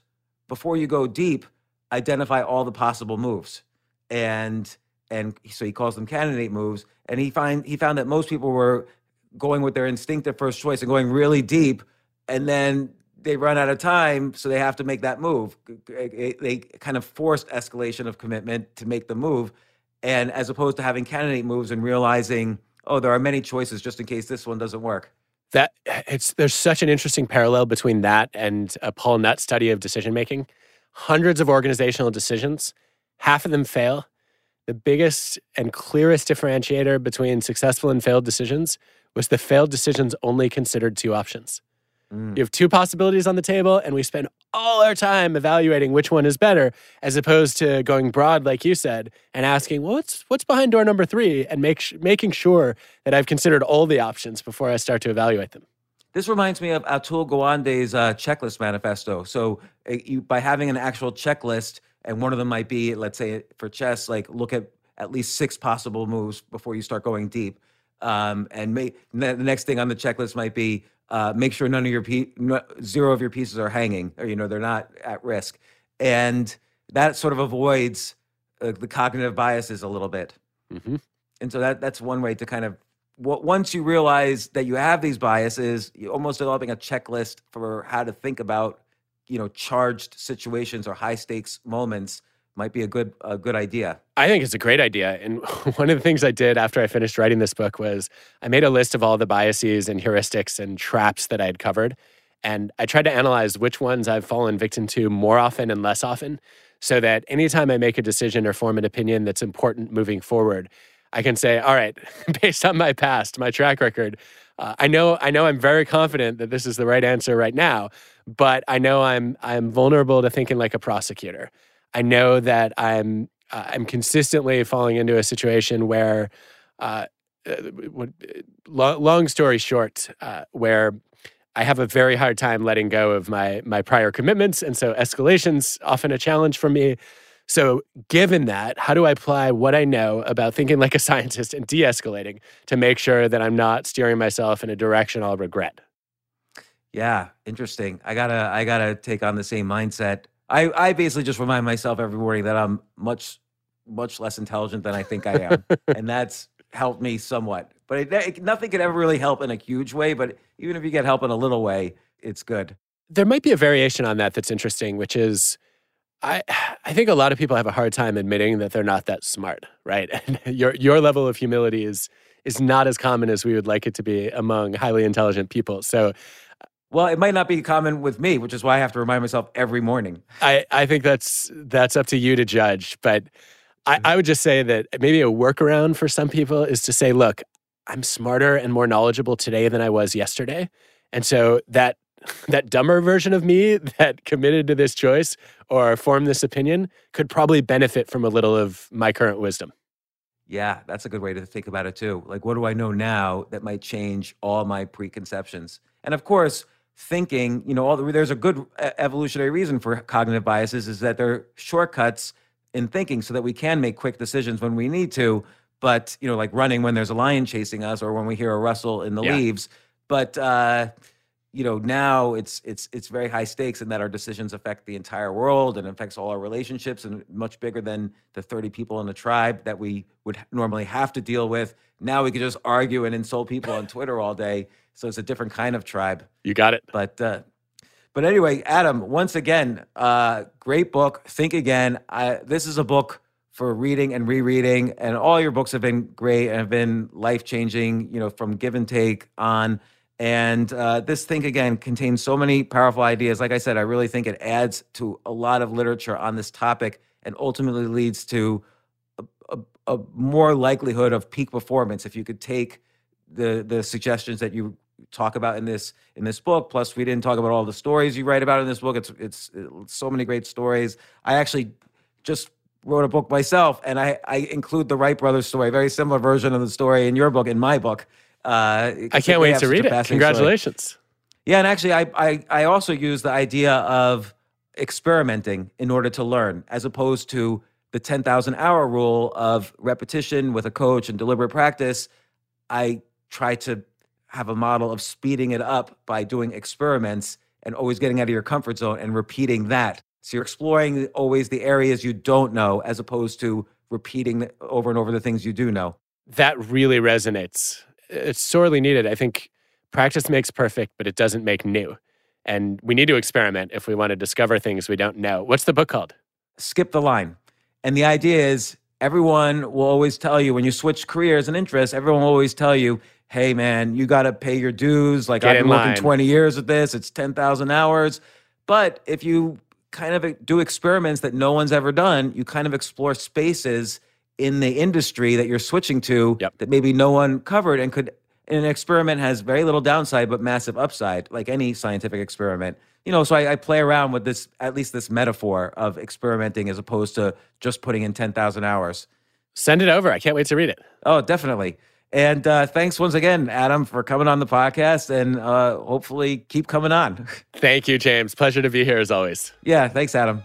before you go deep, identify all the possible moves, and and so he calls them candidate moves. And he find he found that most people were going with their instinctive first choice and going really deep, and then they run out of time, so they have to make that move. They kind of forced escalation of commitment to make the move, and as opposed to having candidate moves and realizing, oh, there are many choices just in case this one doesn't work. That it's there's such an interesting parallel between that and a Paul Nutt study of decision making. Hundreds of organizational decisions, half of them fail. The biggest and clearest differentiator between successful and failed decisions was the failed decisions only considered two options. Mm. You have two possibilities on the table, and we spend all our time evaluating which one is better, as opposed to going broad, like you said, and asking, well, what's what's behind door number three, and make sh- making sure that I've considered all the options before I start to evaluate them. This reminds me of Atul Gawande's uh, checklist manifesto. So, uh, you, by having an actual checklist, and one of them might be, let's say for chess, like look at at least six possible moves before you start going deep. Um, and may, the next thing on the checklist might be uh, make sure none of your pe- no, zero of your pieces are hanging, or you know they're not at risk, and that sort of avoids uh, the cognitive biases a little bit Mm-hmm. and so that that's one way to kind of once you realize that you have these biases you're almost developing a checklist for how to think about you know charged situations or high stakes moments might be a good a good idea I think it's a great idea. And *laughs* one of the things I did after I finished writing this book was I made a list of all the biases and heuristics and traps that I had covered. And I tried to analyze which ones I've fallen victim to more often and less often so that anytime I make a decision or form an opinion that's important moving forward, I can say, all right, *laughs* based on my past, my track record, uh, I know I know I'm very confident that this is the right answer right now, but I know I'm I'm vulnerable to thinking like a prosecutor. I know that I'm uh, I'm consistently falling into a situation where, uh, uh long, story short, uh, where I have a very hard time letting go of my my prior commitments, and so escalation's often a challenge for me. So, given that, how do I apply what I know about thinking like a *laughs* scientist and de-escalating to make sure that I'm not steering myself in a direction I'll regret? Yeah, interesting. I gotta I gotta take on the same mindset. I I basically just remind myself every morning that I'm much much less intelligent than I think I am, *laughs* and that's helped me somewhat. But it, it, nothing can ever really help in a huge way. But even if you get help in a little way, it's good. There might be a variation on that that's interesting, which is. I I think a lot of people have a hard time admitting that they're not that smart, right? *laughs* And your your level of humility is is not as common as we would like it to be among highly intelligent people. So well, it might not be common with me, which is why I have to remind myself every morning. I, I think that's that's up to you to judge. But I. I would just say that maybe a workaround for some people is to say, look, I'm smarter and more knowledgeable today than I was yesterday. And so that that dumber version of me that committed to this choice or formed this opinion could probably benefit from a little of my current wisdom. Yeah, that's a good way to think about it too. Like, what do I know now that might change all my preconceptions? And of course, thinking, you know, all the, there's a good evolutionary reason for cognitive biases is that they're shortcuts in thinking so that we can make quick decisions when we need to. But, you know, like running when there's a lion chasing us or when we hear a rustle in the yeah. leaves. But, uh, you know now it's it's it's very high stakes in that our decisions affect the entire world and affects all our relationships and much bigger than the 30 people in the tribe that we would normally have to deal with. Now we could just argue and insult people on twitter all day. So it's a different kind of tribe. You got it. But uh but anyway adam once again uh great book. Think again. I, this is a book for reading and rereading and all your books have been great and have been life changing you know from give and take on and uh, this thing, again contains so many powerful ideas. Like I said, I really think it adds to a lot of literature on this topic and ultimately leads to a, a, a more likelihood of peak performance if you could take the the suggestions that you talk about in this in this book. Plus, we didn't talk about all the stories you write about in this book. It's it's, it's so many great stories. I actually just wrote a book myself, and I I include the Wright brothers story, very similar version of the story in your book, in my book. Uh, I can't wait to read it. Congratulations. Story. Yeah, and actually, I, I I also use the idea of experimenting in order to learn, as opposed to the ten thousand hour rule of repetition with a coach and deliberate practice. I try to have a model of speeding it up by doing experiments and always getting out of your comfort zone and repeating that. So you're exploring always the areas you don't know, as opposed to repeating over and over the things you do know. That really resonates it's sorely needed. I think practice makes perfect, but it doesn't make new. And we need to experiment if we want to discover things we don't know. What's the book called? Skip the line. And the idea is everyone will always tell you when you switch careers and interests, everyone will always tell you, hey, man, you got to pay your dues. Like, Get I've been working 20 years at this, it's 10,000 hours. But if you kind of do experiments that no one's ever done, you kind of explore spaces in the industry that you're switching to yep. that maybe no one covered and could an experiment has very little downside but massive upside like any scientific experiment. You know so I, I, play around with this at least this metaphor of experimenting as opposed to just putting in 10000 hours. Send it over. I can't wait to read it. Oh definitely. And uh, thanks once again adam for coming on the podcast and uh, hopefully keep coming on. *laughs* Thank you james. Pleasure to be here as always. Yeah thanks adam